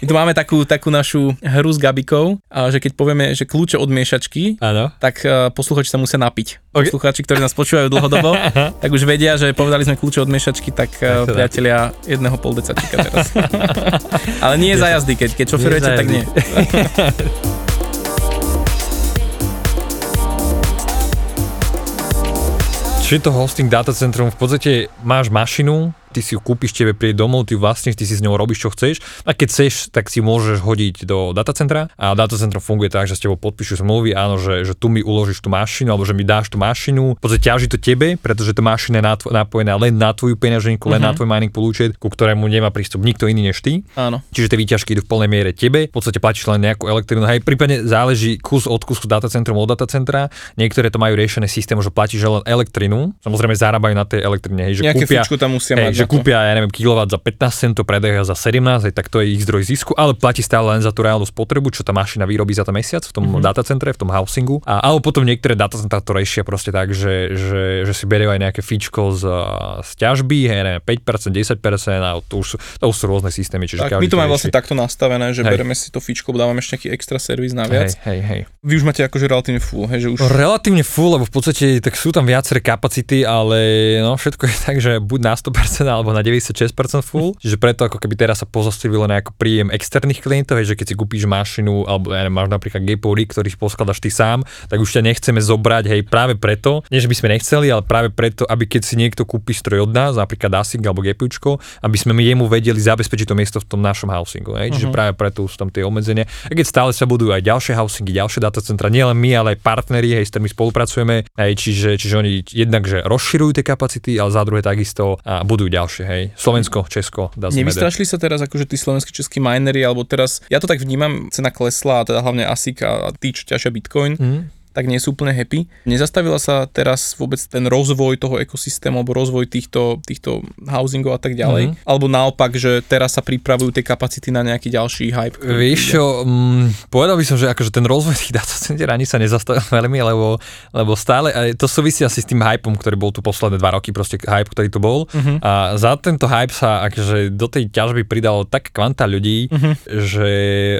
my tu máme takú, takú našu hru s Gabikou, že keď povieme, že kľúče od miešačky, Áno. tak uh, posluchači sa musia napiť. Ok. Posluchači, ktorí nás počúvajú dlhodobo, <laughs> tak už vedia, že povedali sme kľúče od miešačky, tak dá. priatelia jedného pol decačíka teraz. <laughs> Ale nie za jazdy, keď, keď šoferujete, tak nie. Či to hosting datacentrum, v podstate máš mašinu, ty si ju kúpiš, tebe príde domov, ty vlastne ty si s ňou robíš, čo chceš. A keď chceš, tak si môžeš hodiť do datacentra a datacentrum funguje tak, že s tebou podpíšu zmluvy, áno, že, že tu mi uložíš tú mašinu, alebo že mi dáš tú mašinu. Podstate ťaží to tebe, pretože tá mašina je napojená len na tvoju peňaženku, len uh-huh. na mhm. tvoj mining pool účet, ku ktorému nemá prístup nikto iný než ty. Áno. Čiže tie výťažky idú v plnej miere tebe, v podstate platíš len nejakú elektrínu. Hej, prípadne záleží kus od kusu datacentrum od datacentra. Niektoré to majú riešené systém, že platíš len elektrinu. Samozrejme zarábajú na tej elektrine. Hej, že Nejaké kúpia, tam musia hej, mať. Že kúpia, ja neviem, kilowatt za 15 centov, predajú za 17, hej, tak to je ich zdroj zisku, ale platí stále len za tú reálnu spotrebu, čo tá mašina vyrobí za ten mesiac v tom mm-hmm. datacentre, v tom housingu. A, alebo potom niektoré datacentra to riešia proste tak, že, že, že si berie aj nejaké fíčko z, z ťažby, hej, neviem, 5%, 10% a to už, to už sú rôzne systémy. Čiže tak, my to máme vlastne takto nastavené, že hej. bereme si to fíčko, dávame ešte nejaký extra servis naviac. Hej, hej, hej. Vy už máte akože relatívne full, hej, že už... Relatívne full, lebo v podstate tak sú tam viaceré kapacity, ale no všetko je tak, že buď na 100% alebo na 96% full, čiže preto ako keby teraz sa pozastavilo nejaký príjem externých klientov, že keď si kúpiš mašinu alebo ja neviem, máš napríklad Gapory, ktorých poskladaš ty sám, tak už ťa nechceme zobrať, hej, práve preto, nie že by sme nechceli, ale práve preto, aby keď si niekto kúpi stroj od nás, napríklad ASIC alebo GPUčko, aby sme my jemu vedeli zabezpečiť to miesto v tom našom housingu. Hej. Čiže uh-huh. práve preto sú tam tie obmedzenia. A keď stále sa budujú aj ďalšie housingy, ďalšie datacentra, nielen my, ale aj partneri, hej, s ktorými spolupracujeme, hej, čiže, čiže oni jednak, že rozširujú tie kapacity, ale za druhé takisto a budujú ďalšie, hej. Slovensko, Česko, Nevystrašili sa teraz akože tí slovenskí českí minery, alebo teraz, ja to tak vnímam, cena klesla, teda hlavne ASIC a tí, čo ťažia Bitcoin, mm tak nie sú úplne happy. Nezastavila sa teraz vôbec ten rozvoj toho ekosystému alebo rozvoj týchto, týchto housingov a tak ďalej? Mm-hmm. Alebo naopak, že teraz sa pripravujú tie kapacity na nejaký ďalší hype? Vieš čo, mm, povedal by som, že akože ten rozvoj tých datacenter ani sa nezastavil <laughs> veľmi, lebo, lebo stále, to súvisí asi s tým hypom, ktorý bol tu posledné dva roky, proste hype, ktorý tu bol. Mm-hmm. A za tento hype sa akože do tej ťažby pridalo tak kvanta ľudí, mm-hmm. že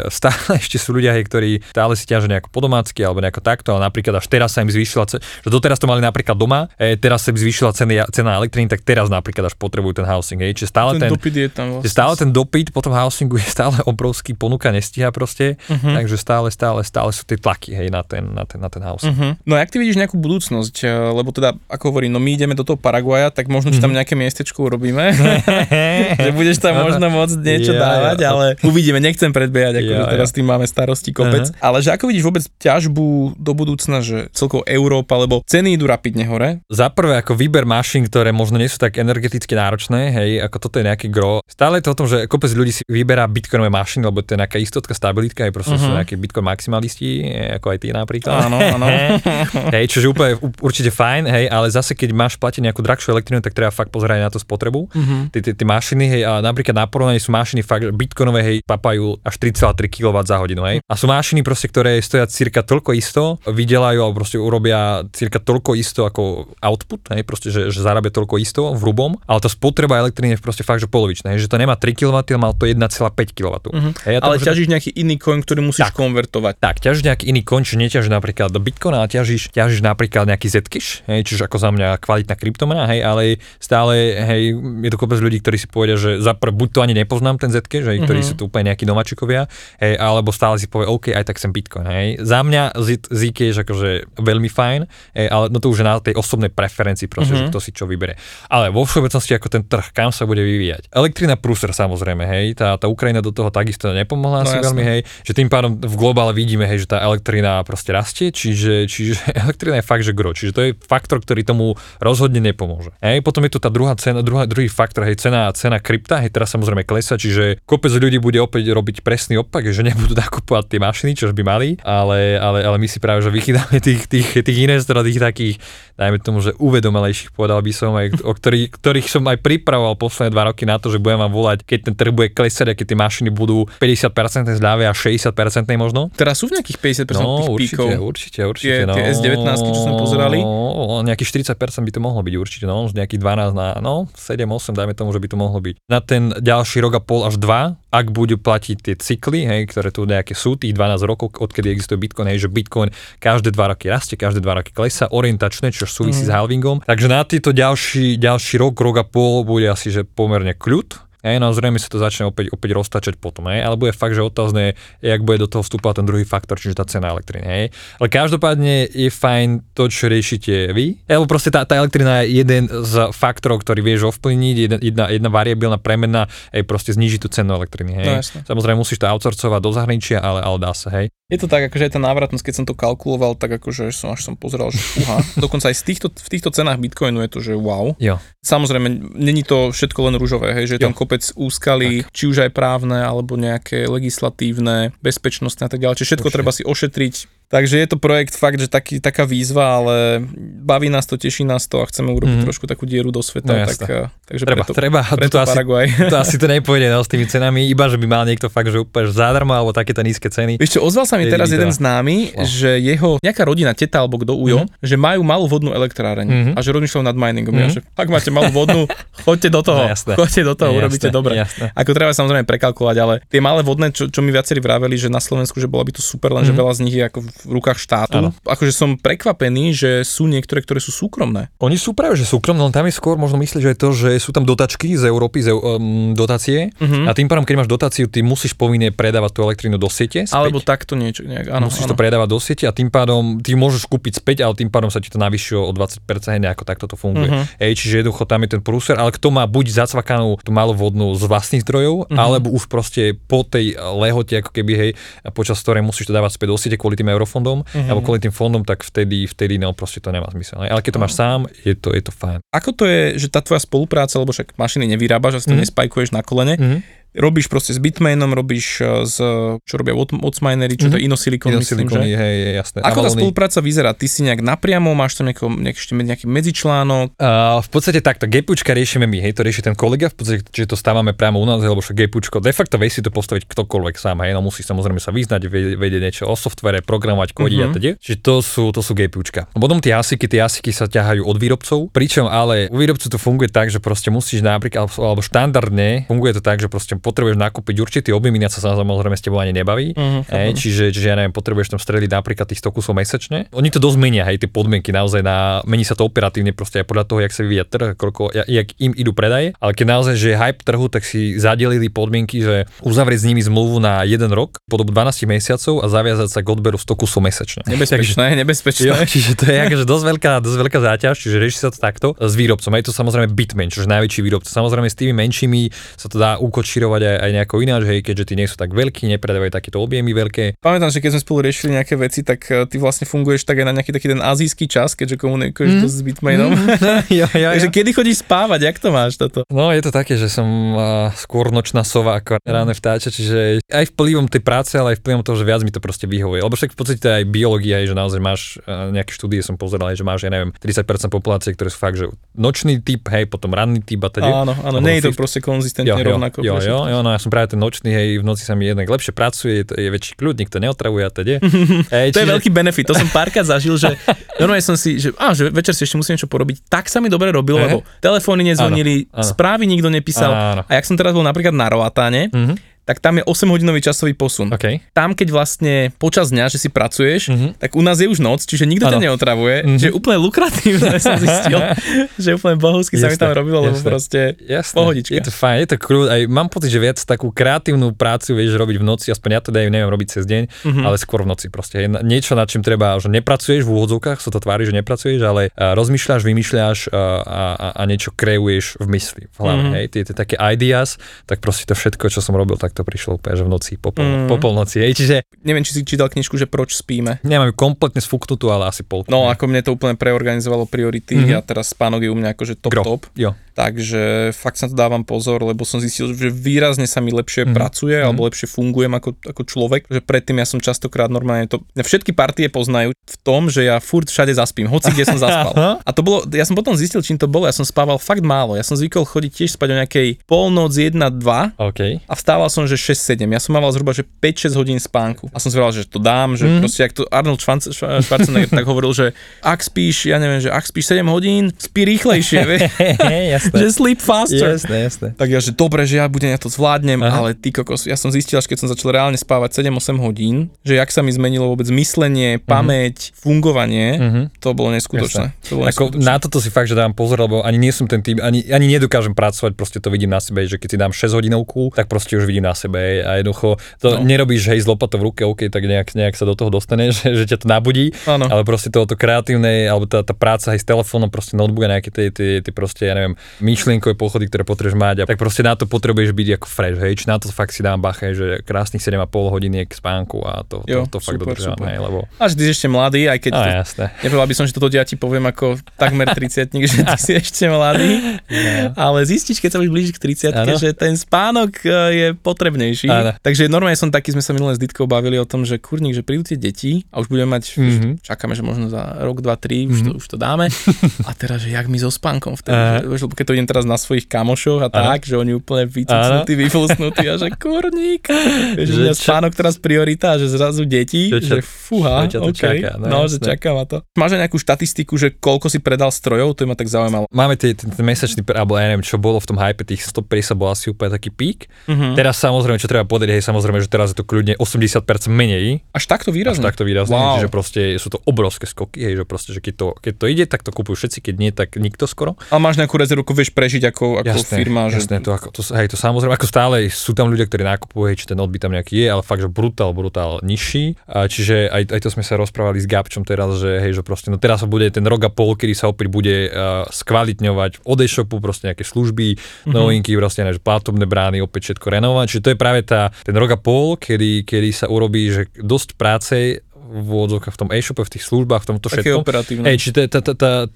stále <laughs> ešte sú ľudia, ktorí stále si ťažia nejako podomácky alebo nejako takto, napríklad až teraz sa im zvýšila, že doteraz to mali napríklad doma, e, teraz sa im zvýšila ceny, cena elektriny, tak teraz napríklad až potrebujú ten housing. Hej. Čiže stále ten, ten, dopyt je tam vlastne. stále ten dopyt po tom housingu je stále obrovský, ponuka nestíha proste, uh-huh. takže stále, stále, stále sú tie tlaky hej, na, ten, na, ten, na ten housing. Uh-huh. No a ak ty vidíš nejakú budúcnosť, e, lebo teda, ako hovorím, no my ideme do toho Paraguaja, tak možno, uh-huh. tam nejaké miestečko urobíme, <laughs> že budeš tam možno môcť niečo yeah, dávať, ale uvidíme, nechcem predbiehať, akože yeah, teraz tým máme starosti kopec, uh-huh. ale že ako vidíš vôbec ťažbu do budúcna, že celkovo Európa, lebo ceny idú rapidne hore. Za prvé ako výber mašín, ktoré možno nie sú tak energeticky náročné, hej, ako toto je nejaký gro. Stále je to o tom, že kopec ľudí si vyberá bitcoinové mašiny, lebo to je nejaká istotka, stabilitka, aj proste uh-huh. sú mhm. nejakí bitcoin maximalisti, ako aj ty napríklad. Áno, áno. <laughs> hej, čiže úplne určite fajn, hej, ale zase keď máš platiť nejakú drahšiu elektrínu, tak treba fakt pozerať na tú spotrebu. Uh-huh. Mašiny, hej, a napríklad na porovnaní sú mašiny fakt bitcoinové, hej, papajú až 3,3 kW za hodinu, hej. A sú mašiny proste, ktoré stoja cirka toľko isto, vydelajú alebo proste urobia cirka toľko isto ako output, hej, proste, že, že zarábia toľko isto v hrubom, ale tá spotreba elektriny je proste fakt, že polovičná, hej, že to nemá 3 kW, ale má to 1,5 kW. Uh-huh. Hej, ale ťažíš nejaký iný coin, ktorý musíš tak, konvertovať. Tak, ťažíš nejaký iný coin, čiže neťažíš napríklad do Bitcoin, ale ťažíš, ťažíš napríklad nejaký Zcash, hej, čiže ako za mňa kvalitná kryptomena, hej, ale stále, hej, je to kopec ľudí, ktorí si povedia, že za buď to ani nepoznám ten Zcash, hej, ktorí mhm. sú tu úplne nejakí nováčikovia, hej, alebo stále si povie, OK, aj tak sem Bitcoin, hej. Za mňa Zcash akože veľmi fajn, e, ale no to už je na tej osobnej preferencii proste, mm-hmm. že kto si čo vybere. Ale vo všeobecnosti ako ten trh, kam sa bude vyvíjať. Elektrina prúser samozrejme, hej, tá, tá Ukrajina do toho takisto nepomohla no, asi veľmi, hej, že tým pádom v globále vidíme, hej, že tá elektrina proste rastie, čiže, čiže <laughs> elektrina je fakt, že gro, čiže to je faktor, ktorý tomu rozhodne nepomôže. Hej, potom je tu tá druhá cena, druhá, druhý faktor, hej, cena, cena krypta, hej, teraz samozrejme klesa, čiže kopec ľudí bude opäť robiť presný opak, že nebudú nakupovať tie mašiny, čo by mali, ale, ale, ale my si práve, že vychytáme tých, tých, tých investorov, tých takých, dajme tomu, že uvedomelejších, povedal by som, aj, o ktorých, ktorých som aj pripravoval posledné dva roky na to, že budem vám volať, keď ten trh bude klesať a keď tie mašiny budú 50% zľave a 60% možno. Teraz sú v nejakých 50% no, tých určite, píkov. Určite, určite. Tie, no, tie S19, čo sme pozerali. No, nejakých 40% by to mohlo byť určite, no, z nejakých 12 na, no, 7, 8, dajme tomu, že by to mohlo byť. Na ten ďalší rok a pol až 2, ak budú platiť tie cykly, hej, ktoré tu nejaké sú, tých 12 rokov, odkedy existuje Bitcoin, hej, že Bitcoin každé 2 roky rastie, každé 2 roky klesa, orientačné, čo súvisí mm. s halvingom. Takže na tieto ďalší, ďalší rok, rok a pol bude asi že pomerne kľud Hej, no zrejme sa to začne opäť, opäť roztačať potom, hej, ale bude fakt, že otázne, jak bude do toho vstúpať ten druhý faktor, čiže tá cena elektriny, hej. Ale každopádne je fajn to, čo riešite vy, lebo proste tá, tá elektrina je jeden z faktorov, ktorý vieš ovplyvniť, jedna, jedna, jedna variabilná premena, hej, proste zniží tú cenu elektriny, hej. No, jasne. Samozrejme musíš to outsourcovať do zahraničia, ale, ale dá sa, hej. Je to tak, akože aj tá návratnosť, keď som to kalkuloval, tak akože som až som pozeral, že uha. <laughs> Dokonca aj z týchto, v týchto cenách Bitcoinu je to, že wow. Jo. Samozrejme, není to všetko len rúžové, hej, že je Jo. tam kopec úskalí, či už aj právne, alebo nejaké legislatívne, bezpečnostné a tak ďalej. Čiže všetko Určite. treba si ošetriť. Takže je to projekt fakt, že taký, taká výzva, ale baví nás to, teší nás to a chceme urobiť Mhm. trošku takú dieru do sveta. No tak, eh, takže Treba, preto, treba, preto to asi, <laughs> to asi to nepôjde no, s tými cenami, iba že by mal niekto fakt, že úplne zadarmo, alebo takéto nízke ceny. Čo, ozval sa mi teraz jeden známy, že jeho nejaká rodina, teta alebo kto ujo, že majú malú vodnú elektráreň Mhm. a že rozmýšľajú nad miningom. Ja, Mhm. že ak máte malú vodnú, choďte do toho, No, jasné. choďte do toho, Jasné, urobíte dobre. jasné. Ako treba samozrejme prekalkulovať, ale tie malé vodné, čo, čo mi viacerí vraveli, že na Slovensku, že bola by to super, len že Mhm. veľa z nich je ako v rukách štátu. Áno. Akože som prekvapený, že sú niektoré, ktoré sú súkromné. Oni sú práve, že súkromné, len tam je skôr možno myslíš, že je to, že sú tam dotačky z Európy, z um, dotácie Mhm. a tým pádom, keď máš dotáciu, ty musíš povinne predávať tú elektrínu do siete. Späť. Alebo takto niečo. Nejak, áno, musíš áno. to predávať do siete a tým pádom ty môžeš kúpiť späť, ale tým pádom sa ti to navyšuje o 20%, nejako takto to funguje. Mhm. Hej, čiže jednoducho tam je ten prúser, ale kto má buď zacvakanú tú malú vodnú z vlastných zdrojov, Mhm. alebo už proste po tej lehote, ako keby, hej, počas ktorej musíš to dávať späť do siete kvôli tým eurofondom, Mhm. alebo kvôli tým fondom, tak vtedy, vtedy no, proste to nemá zmysel. Ale keď to máš sám, je to, je to fajn. Ako to je, že tá tvoja spolupráca, lebo však mašiny nevyrábaš, že si to Mhm. nespajkuješ na kolene, Mhm. Robíš proste s Bitmainom, robíš eh, s, čo robia Wat- Watsminery, čo to je Inosilicon, Iné myslím, silikóny, že? hej, je jasné. Ako tá spolupráca vyzerá? Ty si nejak napriamo, máš tam nejako, nejak, ešte nejaký medzičlánok? Uh, v podstate takto, GPUčka riešime my, hej, to rieši ten kolega, v podstate, čiže to stávame priamo u nás, lebo však GPUčko, de facto vie si to postaviť ktokoľvek sám, hej, no musí samozrejme sa vyznať, vedieť niečo o softvere, programovať, kodiť Mhm. a teda. Čiže to sú, to sú GPUčka. Potom tie asiky, tie asiky sa ťahajú od výrobcov, pričom ale u výrobcu to funguje tak, že proste musíš napríklad, alebo štandardne funguje to tak, že proste potrebuješ nakúpiť určitý objem, ináč sa samozrejme s tebou ani nebaví. Mhm, Hej, čiže, čiže ja neviem, potrebuješ tam streliť napríklad tých 100 kusov mesačne. Oni to dosť menia, hej, tie podmienky naozaj na, mení sa to operatívne proste aj podľa toho, jak sa vyvíja trh, koľko, ja- jak im idú predaje. Ale keď naozaj, že je hype trhu, tak si zadelili podmienky, že uzavrieť s nimi zmluvu na jeden rok po dobu 12 mesiacov a zaviazať sa k odberu 100 kusov mesačne. Nebezpečné, nebezpečné. Jo, čiže to je akože dosť veľká, dosť veľká záťaž, čiže rieši sa to takto s výrobcom. Je to samozrejme Bitmain, čo najväčší výrobca. Samozrejme s tými menšími sa to dá ukočírovať aj, aj nejako ináč, hej, keďže tí nie sú tak veľkí, nepredávajú takéto objemy veľké. Pamätám, že keď sme spolu riešili nejaké veci, tak eh, ty vlastne funguješ tak aj na nejaký taký ten azijský čas, keďže komunikuješ mm. s Bitmainom. <laughs> <laughs> jo, jo, Takže kedy chodíš spávať, jak to máš toto? No je to také, že som uh, skôr nočná sova ako ráne vtáča, čiže aj vplyvom tej práce, ale aj vplyvom toho, že viac mi to proste vyhovuje. Lebo však v podstate to aj biológia, že naozaj máš uh, nejaké štúdie som pozeral, hej, že máš, ja neviem, 30% populácie, ktoré sú fakt, že nočný typ, hej, potom ranný typ a teda. Áno, áno, nie je to 50. proste konzistentne Jo, rovnako. jo, jo, všetkých. jo, no ja som práve ten nočný, hej, v noci sa mi jednak lepšie pracuje, je, je väčší kľud, nikto neotravuje a teda. <laughs> Hej, To je veľký benefit, to som párkrát zažil, že <laughs> normálne som si, že, á, že večer si ešte musím niečo porobiť, tak sa mi dobre robilo, Ehe. lebo telefóny nezvonili, Áno, áno. správy nikto nepísal. Áno. A jak som teraz bol napríklad na Roatáne, Mhm. Tak tam je 8-hodinový časový posun. OK. Tam, keď vlastne počas dňa, že si pracuješ, Mhm. tak u nás je už noc, čiže nikto ťa Áno. neotravuje, Mhm. že je úplne lukratívne <laughs> som zistil, že úplne bohovsky sa mi tam robilo, lebo jasné. proste Jasné, pohodička. je to fajn, je to kľud, aj mám pocit, že viac takú kreatívnu prácu vieš robiť v noci, aspoň ja to dajú, neviem robiť cez deň, Mhm. ale skôr v noci proste. Je niečo, nad čím treba, že nepracuješ v úvodzovkách, sa to tvári, že nepracuješ, ale a, rozmýšľaš, vymýšľaš a, a, a, a niečo kreuješ v mysli, v hlave, Mhm. hej, tie, tie také ideas, tak proste to všetko, čo som robil, tak to prišlo úplne, že v noci, po, pol, Mhm. po polnoci, hej, čiže neviem, či si čítal knižku, že proč spíme. nemám ju kompletne sfúknutú, ale asi pol. No, ako mne to úplne preorganizovalo priority Mhm. a teraz spánok je u mňa akože top Gro. top. Jo. Takže fakt sa to dávam pozor, lebo som zistil, že výrazne sa mi lepšie Mhm. pracuje alebo lepšie fungujem ako, ako človek. Že predtým ja som častokrát normálne to... Všetky partie poznajú v tom, že ja furt všade zaspím, hoci kde som <laughs> zaspal. A to bolo, ja som potom zistil, čím to bolo, ja som spával fakt málo. Ja som zvykol chodiť tiež spať o nejakej polnoc 1, 2 OK. a vstával som, že 6-7. Ja som mával zhruba, že 5-6 hodín spánku. A som si povedal, že to dám, že Mhm. mm. proste, ak to Arnold Schwarz- Schwar- Schwarzenegger tak hovoril, že ak spíš, ja neviem, že ak spíš 7 hodín, spí rýchlejšie, <laughs> vieš, jasné. že sleep faster. Jasné, jasné. Tak ja, že dobre, že ja budem, ja to zvládnem, Aha. Ale ty kokos, ja som zistil, až keď som začal reálne spávať 7-8 hodín, že jak sa mi zmenilo vôbec myslenie, pamäť, fungovanie, Mhm. to bolo neskutočné. To bolo Ako, neskutočné. na toto si fakt, že dám pozor, lebo ani nie som ten tým, ani, ani nedokážem pracovať, proste to vidím na sebe, že keď si dám 6 hodinovku, tak proste už vidím na sebe a jednoducho to No. no. nerobíš, hej, s lopatou v ruke, OK, tak nejak, nejak sa do toho dostane, <laughs> že, že ťa to nabudí, Áno. ale proste to, to kreatívne, alebo tá, tá práca aj s telefónom, proste notebook a nejaké tie, tie, tie proste, ja neviem, myšlienkové pochody, ktoré potrebuješ mať, a tak proste na to potrebuješ byť ako fresh, hej, či na to fakt si dám bache, že krásnych 7,5 hodiny k spánku a to, Jo, to, to fakt dodržám, hej, lebo... A že ty ešte mladý, aj keď... No to, jasné. Nepovedal by som, že toto ja ti poviem ako takmer 30 že ty si ešte mladý, <laughs> ale zistíš, keď sa blížiť k 30 Áno. že ten spánok e, je potrebnejší. Áno. Takže normálne som taký, sme sa minulé s Ditkou bavili o tom, že kurník, že prídu tie deti a už budeme mať, Mhm. mm-hmm. čakáme, že možno za rok, dva, tri, už, to, už to dáme. <laughs> A teraz, že jak mi so spánkom vtedy, že, lebo keď to idem teraz na svojich kamošoch a tak, že oni úplne vycucnutí, vyflusnutí a že <laughs> kurník, že Že čo- spánok teraz priorita že zrazu deti, Že čo- že fúha, čo to okay. čaká, no no, že čaká ma to. Máš aj nejakú štatistiku, že koľko si predal strojov, to ma tak zaujímalo. Máme tie, ten, ten mesačný, alebo ja neviem, čo bolo v tom hype, tých 150 bol asi úplne taký pík. Mhm. Teraz samozrejme, čo treba povedať, hej, samozrejme, že teraz je to kľudne 80% menej, Až takto až výrazne? takto výrazne, Wow. čiže proste sú to obrovské skoky, hej, že proste, že keď to, keď to ide, tak to kúpujú všetci, keď nie, tak nikto skoro. Ale máš nejakú rezervu, vieš prežiť ako, ako firma, že jasné, to, ako, to, hej, to samozrejme, ako stále sú tam ľudia, ktorí nakupujú, hej, či ten odbyt tam nejaký je, ale fakt, že brutál, brutál nižší. A čiže aj, aj to sme sa rozprávali s Gabčom teraz, že hej, že proste, no teraz sa bude ten rok a pol, kedy sa opäť bude uh, skvalitňovať od e-shopu, proste nejaké služby, mm-hmm. novinky, proste že platobné brány, opäť všetko renovať. Čiže to je práve tá, ten rok a pol, kedy, kedy sa urobí, že dosť práce v úvodzovkách v tom e-shope, v tých službách, v tomto všetkom. Hej, či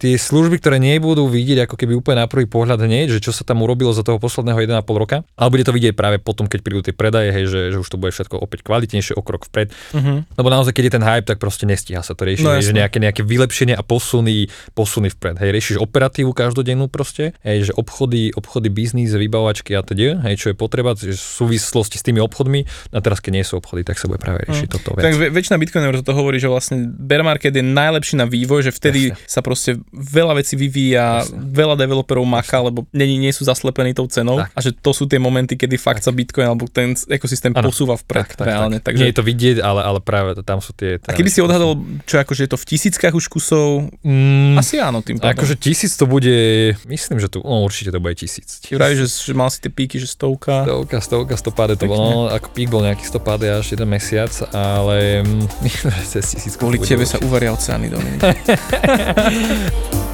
tie služby, ktoré nebudú vidieť ako keby úplne na prvý pohľad hneď, že čo sa tam urobilo za toho posledného 1,5 roka, ale bude to vidieť práve potom, keď prídu tie predaje, hej, že, že už to bude všetko opäť kvalitnejšie, o krok vpred. Uh-huh. Lebo naozaj, keď je ten hype, tak proste nestíha sa to riešiť, No že nejaké, nejaké vylepšenie a posuny, posuny vpred. Hej, riešiš operatívu každodennú proste, hej, že obchody, obchody, biznis, vybavovačky a teda, hej, čo je potreba, že v súvislosti s tými obchodmi, a teraz keď nie sú obchody, tak sa bude práve riešiť toto Tak viac. ve- väčšina bitcoinerov to hovorí, že vlastne bear market je najlepší na vývoj, že vtedy Jasne. sa proste veľa vecí vyvíja, veľa developerov maká, lebo nie, nie sú zaslepení tou cenou Tak. a že to sú tie momenty, kedy fakt sa bitcoin alebo ten ekosystém Áno. posúva vpred reálne. Tak. Takže Nie je to vidieť, ale, ale práve tam sú tie... a keby si odhadol, čo akože je to v tisíckach už kusov, Mm, asi áno tým pádom. Akože tisíc to bude, myslím, že tu, no určite to bude tisíc. Ti vraví, že, že mal si tie píky, že stovka. Stovka, stovka, stopáde to bolo, no, ako pík bol nejaký stopáde až jeden mesiac, ale mm, <laughs> cez tisíc. Kvôli tebe sa uvaria oceány, Dominik. <laughs>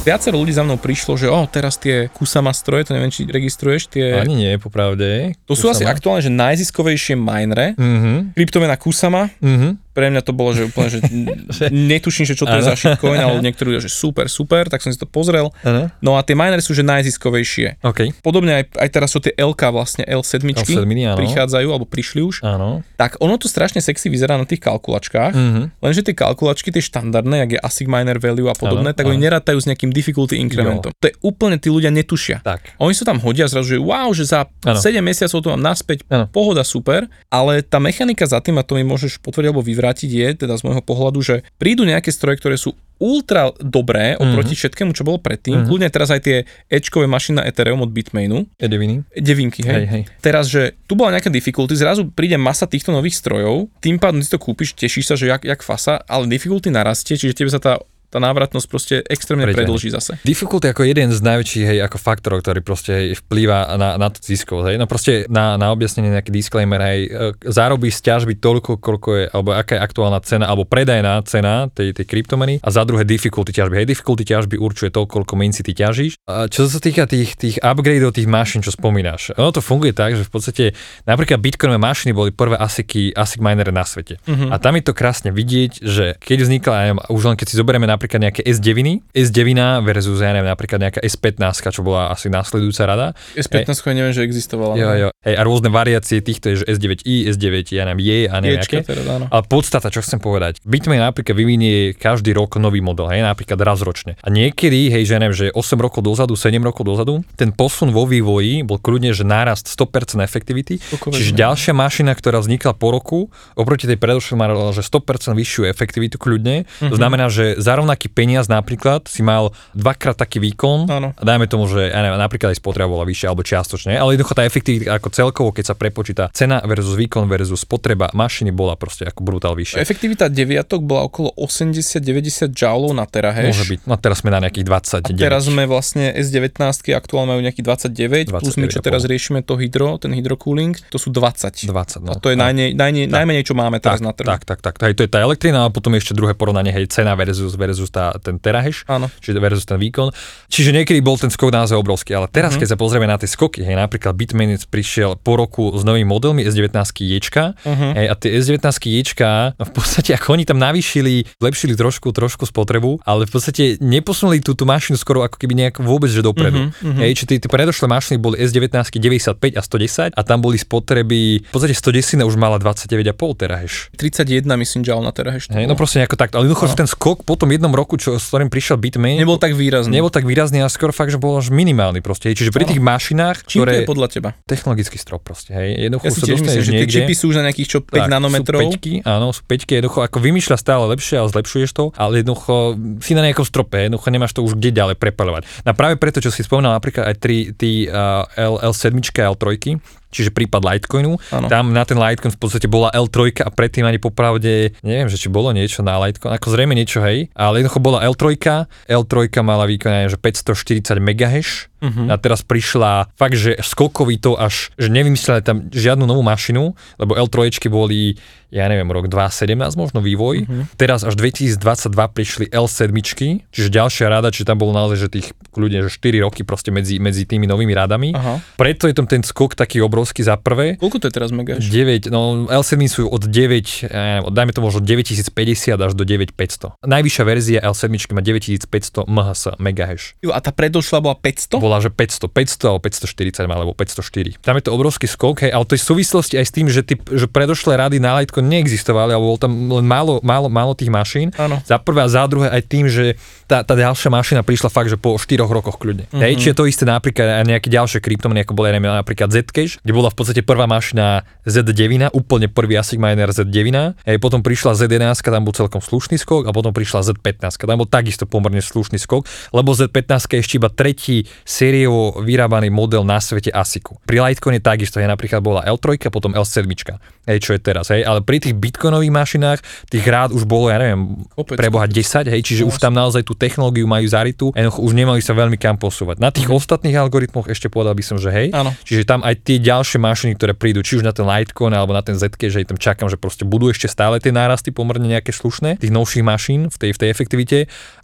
Viacero ľudí za mnou prišlo, že o, teraz tie Kusama stroje, to neviem, či registruješ, tie... Ani nie, popravde. to sú asi aktuálne, že najziskovejšie minere. Mhm, Kryptomena Kusama, mhm. Pre mňa to bolo, že úplne, že <laughs> netuším, že čo to je za shitcoin, ale <laughs> niektorí že super, super, tak som si to pozrel. No a tie minery sú, že najziskovejšie. OK. Podobne aj, aj teraz sú tie LK vlastne L7, L7, áno. prichádzajú, alebo prišli už. Áno. Tak ono to strašne sexy vyzerá na tých kalkulačkách, Mhm. lenže tie kalkulačky, tie štandardné, jak je ASIC miner value a podobné, Áno, tak oni áno. nerátajú s nejakým difficulty incrementom. To je úplne, tí ľudia netušia. Tak. Oni sa tam hodia zrazu, že wow, že za Áno. 7 mesiacov to mám naspäť, Áno. pohoda super, ale tá mechanika za tým, a to mi môžeš potvrdiť alebo vyvrátiť, je teda z môjho pohľadu, že prídu nejaké stroje, ktoré sú ultra dobré oproti všetkému, čo bolo predtým. Mhm. Kľudne teraz aj tie Ečkové mašiny na Ethereum od Bitmainu, Je deviny. devinky, hej. Hej, hej. Teraz, že tu bola nejaká difficulty, zrazu príde masa týchto nových strojov, tým pádom si to kúpiš, tešíš sa, že jak, jak fasa, ale difficulty narastie, čiže tebe sa tá tá návratnosť proste extrémne Preťahne. predlží zase. Difficulty ako jeden z najväčších hej, ako faktorov, ktorý proste hej, vplýva na, na to ziskov. Hej. No proste na, na objasnenie nejaký disclaimer, hej, e, zarobíš z ťažby toľko, koľko je, alebo aká je aktuálna cena, alebo predajná cena tej, tej kryptomeny a za druhé difficulty ťažby. Hej, difficulty ťažby určuje to, koľko minci ty ťažíš. A čo sa týka tých, tých upgradeov tých mašín, čo spomínaš, ono to funguje tak, že v podstate napríklad bitcoinové mašiny boli prvé ASICy, ASIC minery na svete. Mhm. A tam je to krásne vidieť, že keď vznikla, už len keď si zoberieme napríklad nejaké S9, S9 versus, ja neviem, napríklad nejaká S15, čo bola asi následujúca rada. S15 hey. neviem, že existovala. Jo, jo. Hej, a rôzne variácie týchto je, že S9i, S9, ja neviem, je a neviem Ječka aké. teda, áno. Ale podstata, čo chcem povedať, Bitmain napríklad vyvinie každý rok nový model, hej, napríklad raz ročne. A niekedy, hej, že neviem, že 8 rokov dozadu, 7 rokov dozadu, ten posun vo vývoji bol kľudne, že nárast 100% efektivity. Čiže ďalšia mašina, ktorá vznikla po roku, oproti tej predošlej mala, že 100% vyššiu efektivitu kľudne. To znamená, že rovnakú rovnaký peniaz napríklad si mal dvakrát taký výkon, Áno. a dajme tomu, že ja neviem, napríklad aj spotreba bola vyššia alebo čiastočne, ale jednoducho tá efektivita ako celkovo, keď sa prepočíta cena versus výkon versus spotreba mašiny bola proste ako brutál vyššia. Efektivita deviatok bola okolo 80-90 joulov na terahash. Môže byť. No teraz sme na nejakých 29. A teraz sme vlastne S19 aktuálne majú nejakých 29, 29 plus my, čo 29,5. teraz riešime to hydro, ten hydrocooling, to sú 20. 20, no. A to je najnej, najnej, najmenej, čo máme teraz tak, na trhu. tak, tak, tak, hej, to je tá elektrina a potom ešte druhé porovnanie, hej, cena versus, versus tá, ten terahash, Áno. čiže versus ten výkon. Čiže niekedy bol ten skok naozaj obrovský, ale teraz, Mhm. keď sa pozrieme na tie skoky, hej, napríklad Bitmainec prišiel po roku s novými modelmi S19 Ječka, Mhm. hej, a tie S19 Ječka, no v podstate ako oni tam navýšili, zlepšili trošku, trošku spotrebu, ale v podstate neposunuli tú, tú mašinu skoro ako keby nejak vôbec že dopredu. Mhm, Hej, či tie, tie predošlé mašiny boli S19 95 a 110 a tam boli spotreby, v podstate 110 už mala 29,5 terahash. 31 myslím joule na terahash. Hej, no proste nejako takto. Ale jednoducho, že ten skok po tom jednom roku, čo, s ktorým prišiel Bitmain, Nebol tak výrazný. nebol tak výrazný a skoro fakt, že bol až minimálny proste. Čiže pri tých mašinách, Čím to ktoré... je podľa teba? Technologický strop proste, hej. Jednoducho Ja si tiež myslím, že tie niekde. čipy sú už na nejakých čo 5 tak, nanometrov. Sú peťky, áno, sú peťky, jednoducho ako vymýšľa stále lepšie a zlepšuješ to, ale jednoducho si na nejakom strope, jednoducho nemáš to už kde ďalej prepaľovať. No práve preto, čo si spomínal napríklad aj tri, tí uh, L, L7 a L3, čiže prípad Litecoinu, Áno. tam na ten Litecoin v podstate bola L3 a predtým ani popravde, neviem, že či bolo niečo na Litecoin, ako zrejme niečo, hej, ale jednoducho bola L3, L3 mala výkon, že 540 megahash, Mhm. a teraz prišla fakt, že skokový to až, že nevymysleli tam žiadnu novú mašinu, lebo L3 boli, ja neviem, rok 2017 možno vývoj. Mhm. Teraz až 2022 prišli L7, čiže ďalšia rada, čiže tam bolo naozaj, že tých ľudia, že 4 roky proste medzi, medzi tými novými radami. Aha. Preto je tam ten skok taký obrovský za prvé. Koľko to je teraz megahash? 9, no L7 sú od 9, ja neviem, od- dajme to možno 9050 až do 9500. Najvyššia verzia L7 má 9500 MHz megahash Jo, a tá predošla bola 500? Bola, že 500, 500 alebo 540 alebo 504. Tam je to obrovský skok, hej, ale to je v súvislosti aj s tým, že, ty, že predošlé rady na Litecoin neexistovali, alebo bol tam len málo, málo, málo tých mašín. Áno. Za prvé a za druhé aj tým, že tá, tá ďalšia mašina prišla fakt, že po 4 rokoch kľudne. Mm-hmm. Hej, čiže to isté napríklad aj nejaké ďalšie kryptomeny, ako boli neviem, napríklad Zcash, kde bola v podstate prvá mašina Z9, úplne prvý ASIC miner Z9, hej, potom prišla Z11, tam bol celkom slušný skok a potom prišla Z15, tam bol takisto pomerne slušný skok, lebo Z15 je ešte iba tretí sériovo vyrábaný model na svete ASICu. Pri Litecoine takisto, hej, napríklad bola L3, potom L7, hej, čo je teraz, hej, ale pri tých bitcoinových mašinách tých rád už bolo, ja neviem, Kopec, preboha 10, hej, čiže už tam naozaj tú technológiu majú zarytú, a jednoducho už nemali sa veľmi kam posúvať. Na tých ostatných algoritmoch ešte povedal by som, že hej, Áno. čiže tam aj tie ďalšie mašiny, ktoré prídu, či už na ten Litecoin alebo na ten Zk, že tam čakám, že proste budú ešte stále tie nárasty pomerne nejaké slušné, tých novších mašín v tej, v tej efektivite.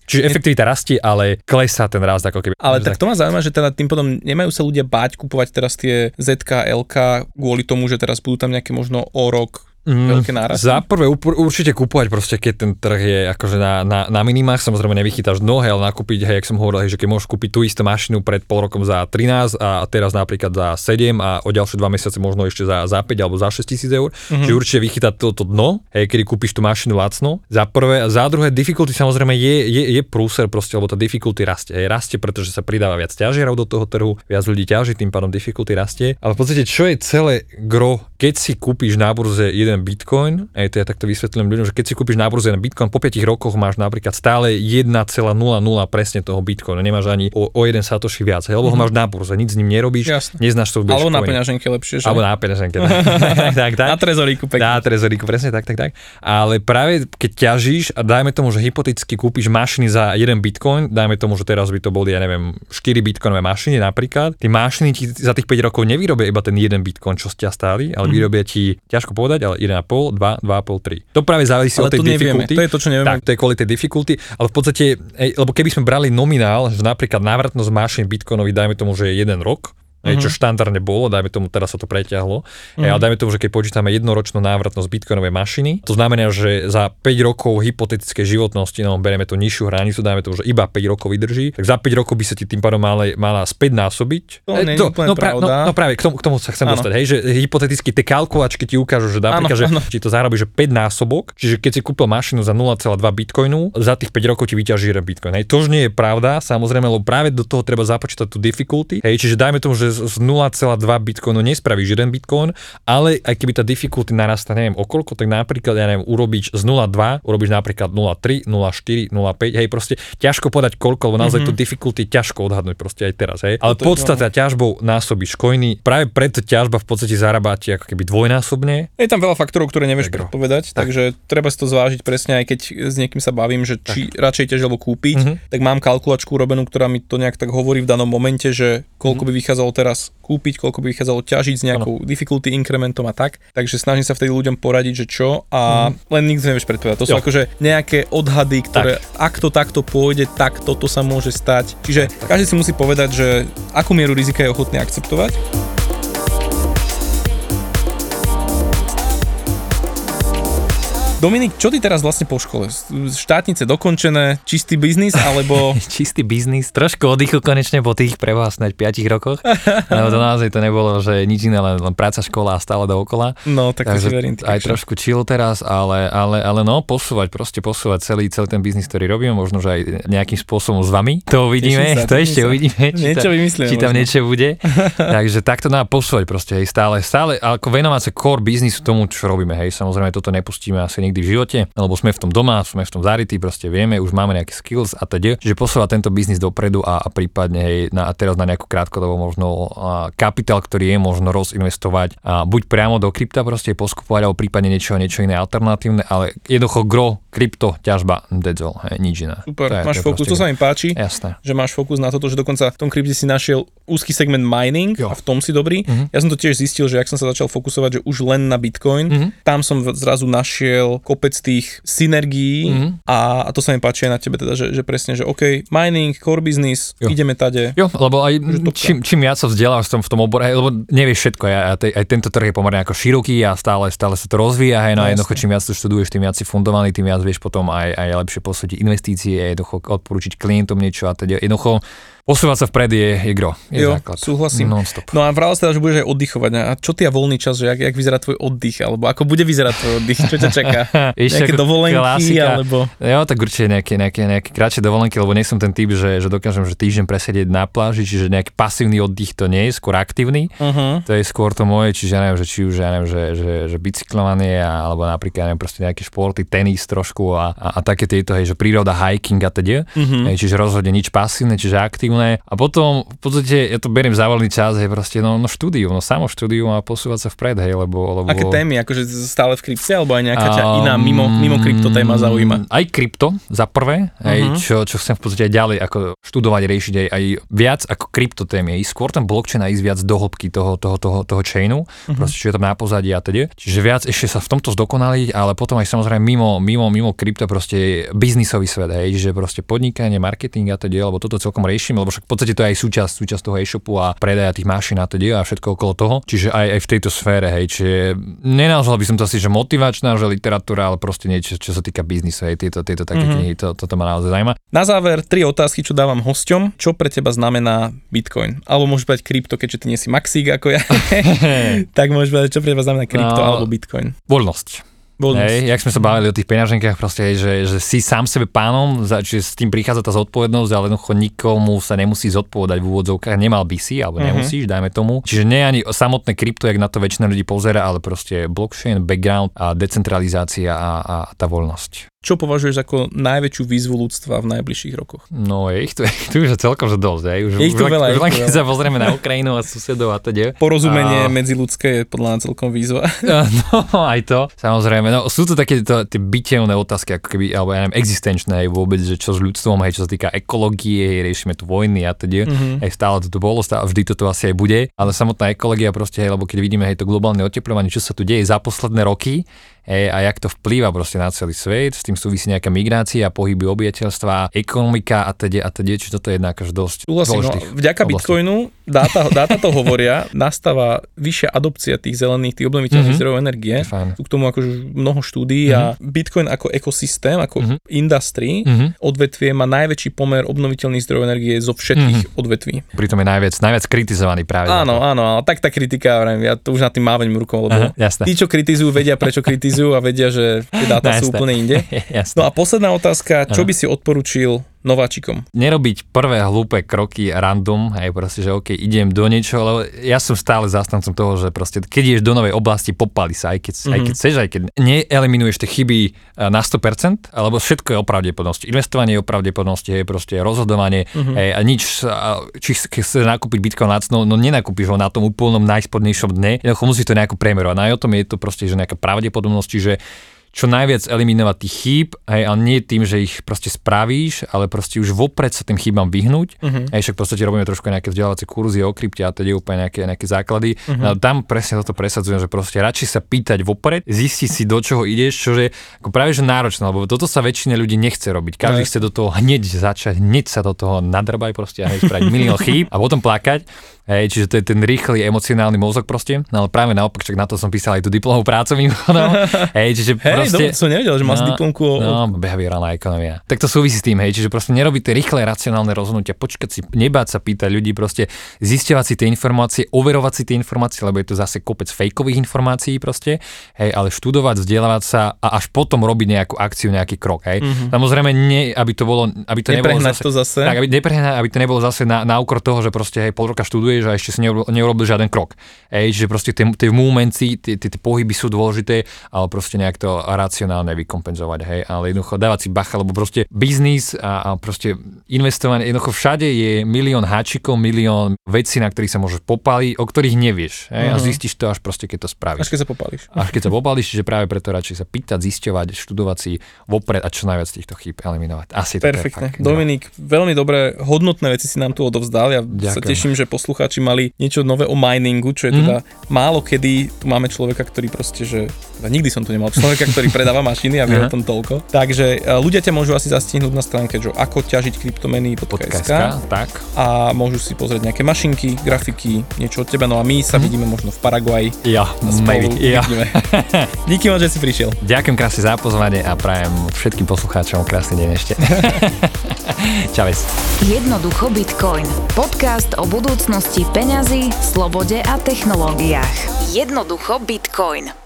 Čiže efektivita rastie, ale klesá ten rast ako keby. Ale tak to ma zaujíma, že teda tým potom nemajú sa ľudia báť kupovať teraz tie ZK, LK kvôli tomu, že teraz budú tam nejaké možno o rok veľké nárasty. Za prvé upr- určite kúpovať proste, keď ten trh je akože na, na, na minimách, samozrejme nevychytáš dno, hej, ale nakúpiť, hej, jak som hovoril, hej, že keď môžeš kúpiť tú istú mašinu pred pol rokom za 13 a teraz napríklad za 7 a o ďalšie 2 mesiace možno ešte za, za 5 alebo za 6 tisíc eur, mm-hmm. že určite vychytať toto dno, hej, kedy kúpiš tú mašinu lacno. Za prvé a za druhé, difficulty samozrejme je, je, je prúser proste, lebo tá difficulty rastie. Hej, rastie, pretože sa pridáva viac ťažierov do toho trhu, viac ľudí ťaží, tým pádom difficulty rastie. Ale v podstate, čo je celé gro, keď si kúpiš na burze jeden bitcoin, aj to ja takto vysvetlím ľuďom, že keď si kúpiš na burze jeden bitcoin, po 5 rokoch máš napríklad stále 1,00 presne toho bitcoinu, nemáš ani o, o jeden satoshi viac, hej, lebo ho máš na burze, nič s ním nerobíš, Jasne. neznáš to Alebo na peňaženke lepšie, že? Alebo na peňaženke, tak, <laughs> <laughs> tak, tak. Na trezoríku pekne. Na trezoríku, presne tak, tak, tak. Ale práve keď ťažíš a dajme tomu, že hypoteticky kúpiš mašiny za jeden bitcoin, dajme tomu, že teraz by to boli, ja neviem, 4 bitcoinové mašiny napríklad, tie mašiny ti za tých 5 rokov nevyrobia iba ten jeden bitcoin, čo ste stáli, ale vyrobia ti, ťažko povedať, ale 1,5, 2, 2,5, 3. To práve závisí Ale od tej to nevieme, difficulty. to je to, čo nevieme. Tak, to je kvôli tej difficulty, ale v podstate, lebo keby sme brali nominál, že napríklad návratnosť mašín bitcoinových, dajme tomu, že je jeden rok, uh-huh. čo štandardne bolo, dajme tomu, teraz sa to preťahlo, uh-huh. ale dajme tomu, že keď počítame jednoročnú návratnosť bitcoinovej mašiny, to znamená, že za 5 rokov hypotetické životnosti, no bereme tú nižšiu hranicu, dajme tomu, že iba 5 rokov vydrží, tak za 5 rokov by sa ti tým pádom mala, mala späť násobiť. To je úplne no, pra- no, no, práve k tomu, k tomu sa chcem Áno. dostať, hej, že hypoteticky tie kalkulačky ti ukážu, že napríklad, že ti to zarobí, že 5 násobok, čiže keď si kúpil mašinu za 0,2 bitcoinu, za tých 5 rokov ti vyťaží jeden bitcoin. Hej, to už nie je pravda, samozrejme, lebo práve do toho treba započítať tú difficulty. Hej, čiže dajme tomu, že z 0,2 bitcoinu nespravíš jeden bitcoin, ale aj keby tá difficulty narastá, neviem o koľko, tak napríklad, ja neviem, urobíš z 0,2, urobíš napríklad 0,3, 0,4, 0,5, hej, proste ťažko podať koľko, lebo naozaj mm-hmm. to difficulty ťažko odhadnúť proste aj teraz, hej. Ale podstata ťažbou násobíš coiny, práve preto ťažba v podstate zarábate ako keby dvojnásobne. Je tam veľa faktorov, ktoré nevieš predpovedať, tak. takže treba si to zvážiť presne, aj keď s niekým sa bavím, že či tak. radšej ťažiť alebo kúpiť, mm-hmm. tak mám kalkulačku robenú, ktorá mi to nejak tak hovorí v danom momente, že koľko mm-hmm. by vychádzalo teraz kúpiť, koľko by vychádzalo ťažiť s nejakou ano. difficulty incrementom a tak. Takže snažím sa vtedy ľuďom poradiť, že čo a mm. len nikto nevieš predpovedať. To jo. sú akože nejaké odhady, ktoré tak. ak to takto pôjde, tak toto sa môže stať. Čiže každý si musí povedať, že akú mieru rizika je ochotný akceptovať. Dominik, čo ty teraz vlastne po škole? Štátnice dokončené, čistý biznis, <laughs> alebo... čistý biznis, trošku oddychu konečne po tých prevlastnať 5 rokoch, <laughs> lebo to naozaj to nebolo, že nič iné, len, len práca, škola a stále dookola. No, tak Takže to si verím. Aj trošku chill teraz, ale, ale, ale no, posúvať, proste posúvať celý, celý ten biznis, ktorý robíme, možno, že aj nejakým spôsobom s vami. To uvidíme, sa, <laughs> to ešte sa. uvidíme. Či niečo vymyslíme. Či tam možno. niečo bude. Takže takto dá posúvať proste, hej, stále, stále, ako venovať sa core biznisu tomu, čo robíme, hej, samozrejme toto nepustíme asi nikdy v živote, lebo sme v tom doma, sme v tom zarytí, proste vieme, už máme nejaké skills a teda. Čiže posúvať tento biznis dopredu a, a prípadne hej, na, a teraz na nejakú krátkodobo možno a, kapitál, ktorý je možno rozinvestovať a buď priamo do krypta proste poskupovať, alebo prípadne niečo, niečo iné alternatívne, ale jednoducho gro, krypto, ťažba, that's all, hej, nič iné. Super, to je, máš to fokus, to sa mi páči, Jasné. že máš fokus na toto, že dokonca v tom krypte si našiel úzky segment mining jo. a v tom si dobrý. Uh-huh. Ja som to tiež zistil, že ak som sa začal fokusovať, že už len na Bitcoin, uh-huh. tam som zrazu našiel kopec tých synergií mm-hmm. a, a to sa mi páči aj na tebe teda, že, že presne, že OK, mining, core business, jo. ideme tade. Jo, lebo aj čím, čím viac sa vzdeláš v tom, v tom obore, lebo nevieš všetko, aj, aj, aj tento trh je pomerne ako široký a stále, stále sa to rozvíja, aj, no, no jednoducho čím viac to študuješ, tým viac si fundovaný, tým viac vieš potom aj, aj lepšie posúdiť investície, jednoducho odporúčiť klientom niečo a teda jednoducho Posúvať sa vpred je, je gro, je jo, základ. súhlasím. Non-stop. No a vravel teda, že budeš aj oddychovať. A čo ty a voľný čas, že jak, jak vyzerá tvoj oddych, alebo ako bude vyzerať tvoj oddych, čo ťa čaká? <laughs> nejaké dovolenky, klasika. alebo... Jo, tak určite nejaké, nejaké, nejaké kratšie dovolenky, lebo nie som ten typ, že, že dokážem že týždeň presedieť na pláži, čiže nejaký pasívny oddych to nie je, skôr aktívny. Uh-huh. To je skôr to moje, čiže ja neviem, že či už ja neviem, že, že, že bicyklovanie, alebo napríklad ja neviem, proste nejaké športy, tenis trošku a, a, a také tieto, hej, že príroda, hiking a teda. Uh-huh. Hej, čiže rozhodne nič pasívne, čiže aktívne. A potom v podstate ja to beriem za voľný čas, hej, proste, no, no štúdium, no samo štúdium a posúvať sa vpred, hej, lebo, lebo... Aké témy, akože stále v krypte, alebo aj nejaká ťa iná mimo, mimo krypto téma zaujíma? Aj krypto, za prvé, hej, uh-huh. čo, čo chcem v podstate aj ďalej ako študovať, riešiť aj, aj viac ako krypto témy, ísť skôr ten blockchain a ísť viac do hĺbky toho, toho, toho, toho chainu, uh-huh. proste čo je tam na pozadí a teda. Čiže viac ešte sa v tomto zdokonaliť, ale potom aj samozrejme mimo, mimo, mimo krypto proste biznisový svet, hej, že proste podnikanie, marketing a teda, lebo toto celkom riešim, lebo však v podstate to je aj súčasť, súčasť toho e-shopu a predaja tých mašín a teda a všetko okolo toho. Čiže aj, aj v tejto sfére, hej, čiže nenazval by som to asi, že motivačná, že literatúra, ale proste niečo, čo sa týka biznisu, hej, tieto, tieto také mm-hmm. knihy, to, toto ma naozaj zaujíma. Na záver tri otázky, čo dávam hosťom. Čo pre teba znamená Bitcoin? Alebo môžeš povedať krypto, keďže ty nie si maxík ako ja. <laughs> tak môžeš povedať, čo pre teba znamená krypto no, alebo Bitcoin. Voľnosť. Hej, jak sme sa bavili o tých peňaženkách, proste, hej, že, že si sám sebe pánom, čiže s tým prichádza tá zodpovednosť, ale jednoducho nikomu sa nemusí zodpovedať v úvodzovkách, nemal by si, alebo mm-hmm. nemusíš, dajme tomu. Čiže nie ani samotné krypto, jak na to väčšina ľudí pozera, ale proste blockchain, background a decentralizácia a, a tá voľnosť. Čo považuješ ako najväčšiu výzvu ľudstva v najbližších rokoch? No je ich tu, tu už je celkom že dosť. Aj. Už, je ich tu už, veľa. Už len keď sa pozrieme na Ukrajinu a susedov a teda. Porozumenie a... medziludské je podľa mňa celkom výzva. <laughs> No aj to, samozrejme. No, sú to také to, tie bytelné otázky, ako keby, alebo ja neviem, existenčné aj vôbec, že čo s ľudstvom, aj čo sa týka ekológie, riešime tu vojny a teda. Mm-hmm. Aj stále to tu bolo, stále, vždy to tu asi aj bude. Ale samotná ekológia proste, hej, lebo keď vidíme aj to globálne oteplovanie, čo sa tu deje za posledné roky, Hej, a jak to vplýva proste na celý svet, s tým súvisí nejaká migrácia, pohyby obyvateľstva, ekonomika a teda a teda, či toto je jednak až dosť Súhlasím, no, vďaka oblastí. Bitcoinu, dáta, dáta to hovoria, nastáva vyššia adopcia tých zelených, tých obnoviteľných mm-hmm. zdrojov energie. Sú k tomu akože mnoho štúdií mm-hmm. a mhm. Bitcoin ako ekosystém, ako mm-hmm. industry, mm-hmm. odvetvie má najväčší pomer obnoviteľných zdrojov energie zo všetkých mm-hmm. odvetví. Pritom je najviac, najviac kritizovaný práve. Áno, áno, ale tak tá kritika, ja to už na tým máveň rukou, lebo Aha, tí, čo kritizujú, vedia, prečo kritizujú a vedia, že tie dáta no, sú úplne inde. <laughs> No a posledná otázka, čo by si odporučil nováčikom? Nerobiť prvé hlúpe kroky random, aj proste, že OK, idem do niečoho, lebo ja som stále zastancom toho, že proste, keď ideš do novej oblasti, popali sa, aj keď, mm-hmm. aj keď chceš, aj keď neeliminuješ tie chyby e, na 100%, alebo všetko je o pravdepodobnosti. Investovanie je o pravdepodobnosti, je proste rozhodovanie mm-hmm. hej, a nič, či chceš nakúpiť Bitcoin lacno, no nenakúpiš ho na tom úplnom najspodnejšom dne, jednoducho musí to nejako premerovať. No aj o tom je to proste, že nejaká pravdepodobnosť, že čo najviac eliminovať tých chýb, hej, a nie tým, že ich proste spravíš, ale proste už vopred sa tým chybám vyhnúť. Uh-huh. Hej, však v podstate robíme trošku nejaké vzdelávacie kurzy o krypte a teda úplne nejaké, nejaké základy. Uh-huh. No, tam presne toto presadzujem, že proste radšej sa pýtať vopred, zistiť si do čoho ideš, čo je ako práve že náročné, lebo toto sa väčšina ľudí nechce robiť. Každý uh-huh. chce do toho hneď začať, hneď sa do toho nadrbať proste a hneď spraviť milión chýb a potom plakať. Hej, čiže to je ten rýchly emocionálny mozog proste, no ale práve naopak, čak na to som písal aj tú diplomovú prácu mimochodom. <laughs> hej, čiže hej, proste... Hey, som nevedel, že má no, diplomku o... No, behaviorálna ekonomia. Tak to súvisí s tým, hej, čiže proste nerobiť tie rýchle racionálne rozhodnutia, počkať si, nebáť sa pýtať ľudí, proste zisťovať si tie informácie, overovať si tie informácie, lebo je to zase kopec fejkových informácií proste, hej, ale študovať, vzdelávať sa a až potom robiť nejakú akciu, nejaký krok, hej. Mm-hmm. Samozrejme, nie, aby to bolo, aby to nebolo zase, to zase. Tak, aby, aby to nebolo zase na, na úkor toho, že proste hej, pol roka študuješ a ešte si neurobil, neurobil žiaden krok. Ej, čiže proste tie, tie momenty, tie, tie, tie pohyby sú dôležité, ale proste nejak to racionálne vykompenzovať, hej, ale jednoducho dávať si bacha, lebo proste biznis a, a proste investovanie, jednoducho všade je milión háčikov, milión vecí, na ktorých sa môžeš popáliť, o ktorých nevieš, hej, uh-huh. a mhm. zistíš to až proste, keď to spravíš. Až keď sa popálíš. Až keď sa popálíš, čiže práve preto radšej sa pýtať, zisťovať, študovať si vopred a čo najviac týchto chýb eliminovať. Asi Perfektne. To Dominik, veľmi dobré, hodnotné veci si nám tu odovzdal. Ja Ďakujem. sa teším, že poslucháči mali niečo nové o miningu, čo je teda mm. málo kedy tu máme človeka, ktorý proste, že teda nikdy som tu nemal človeka, ktorý predáva mašiny a vie o tom toľko. Takže e, ľudia ťa môžu asi zastihnúť na stránke, že ako ťažiť kryptomeny.sk tak. a môžu si pozrieť nejaké mašinky, grafiky, niečo od teba, no a my sa mm. vidíme možno v Paraguaji. Ja, maybe, ja. <laughs> Díky moc, že si prišiel. Ďakujem krásne za pozvanie a prajem všetkým poslucháčom krásny deň ešte. <laughs> Čaves. Jednoducho Bitcoin. Podcast o budúcnosti peňazí, slobode a technológiách. Jednoducho Bitcoin.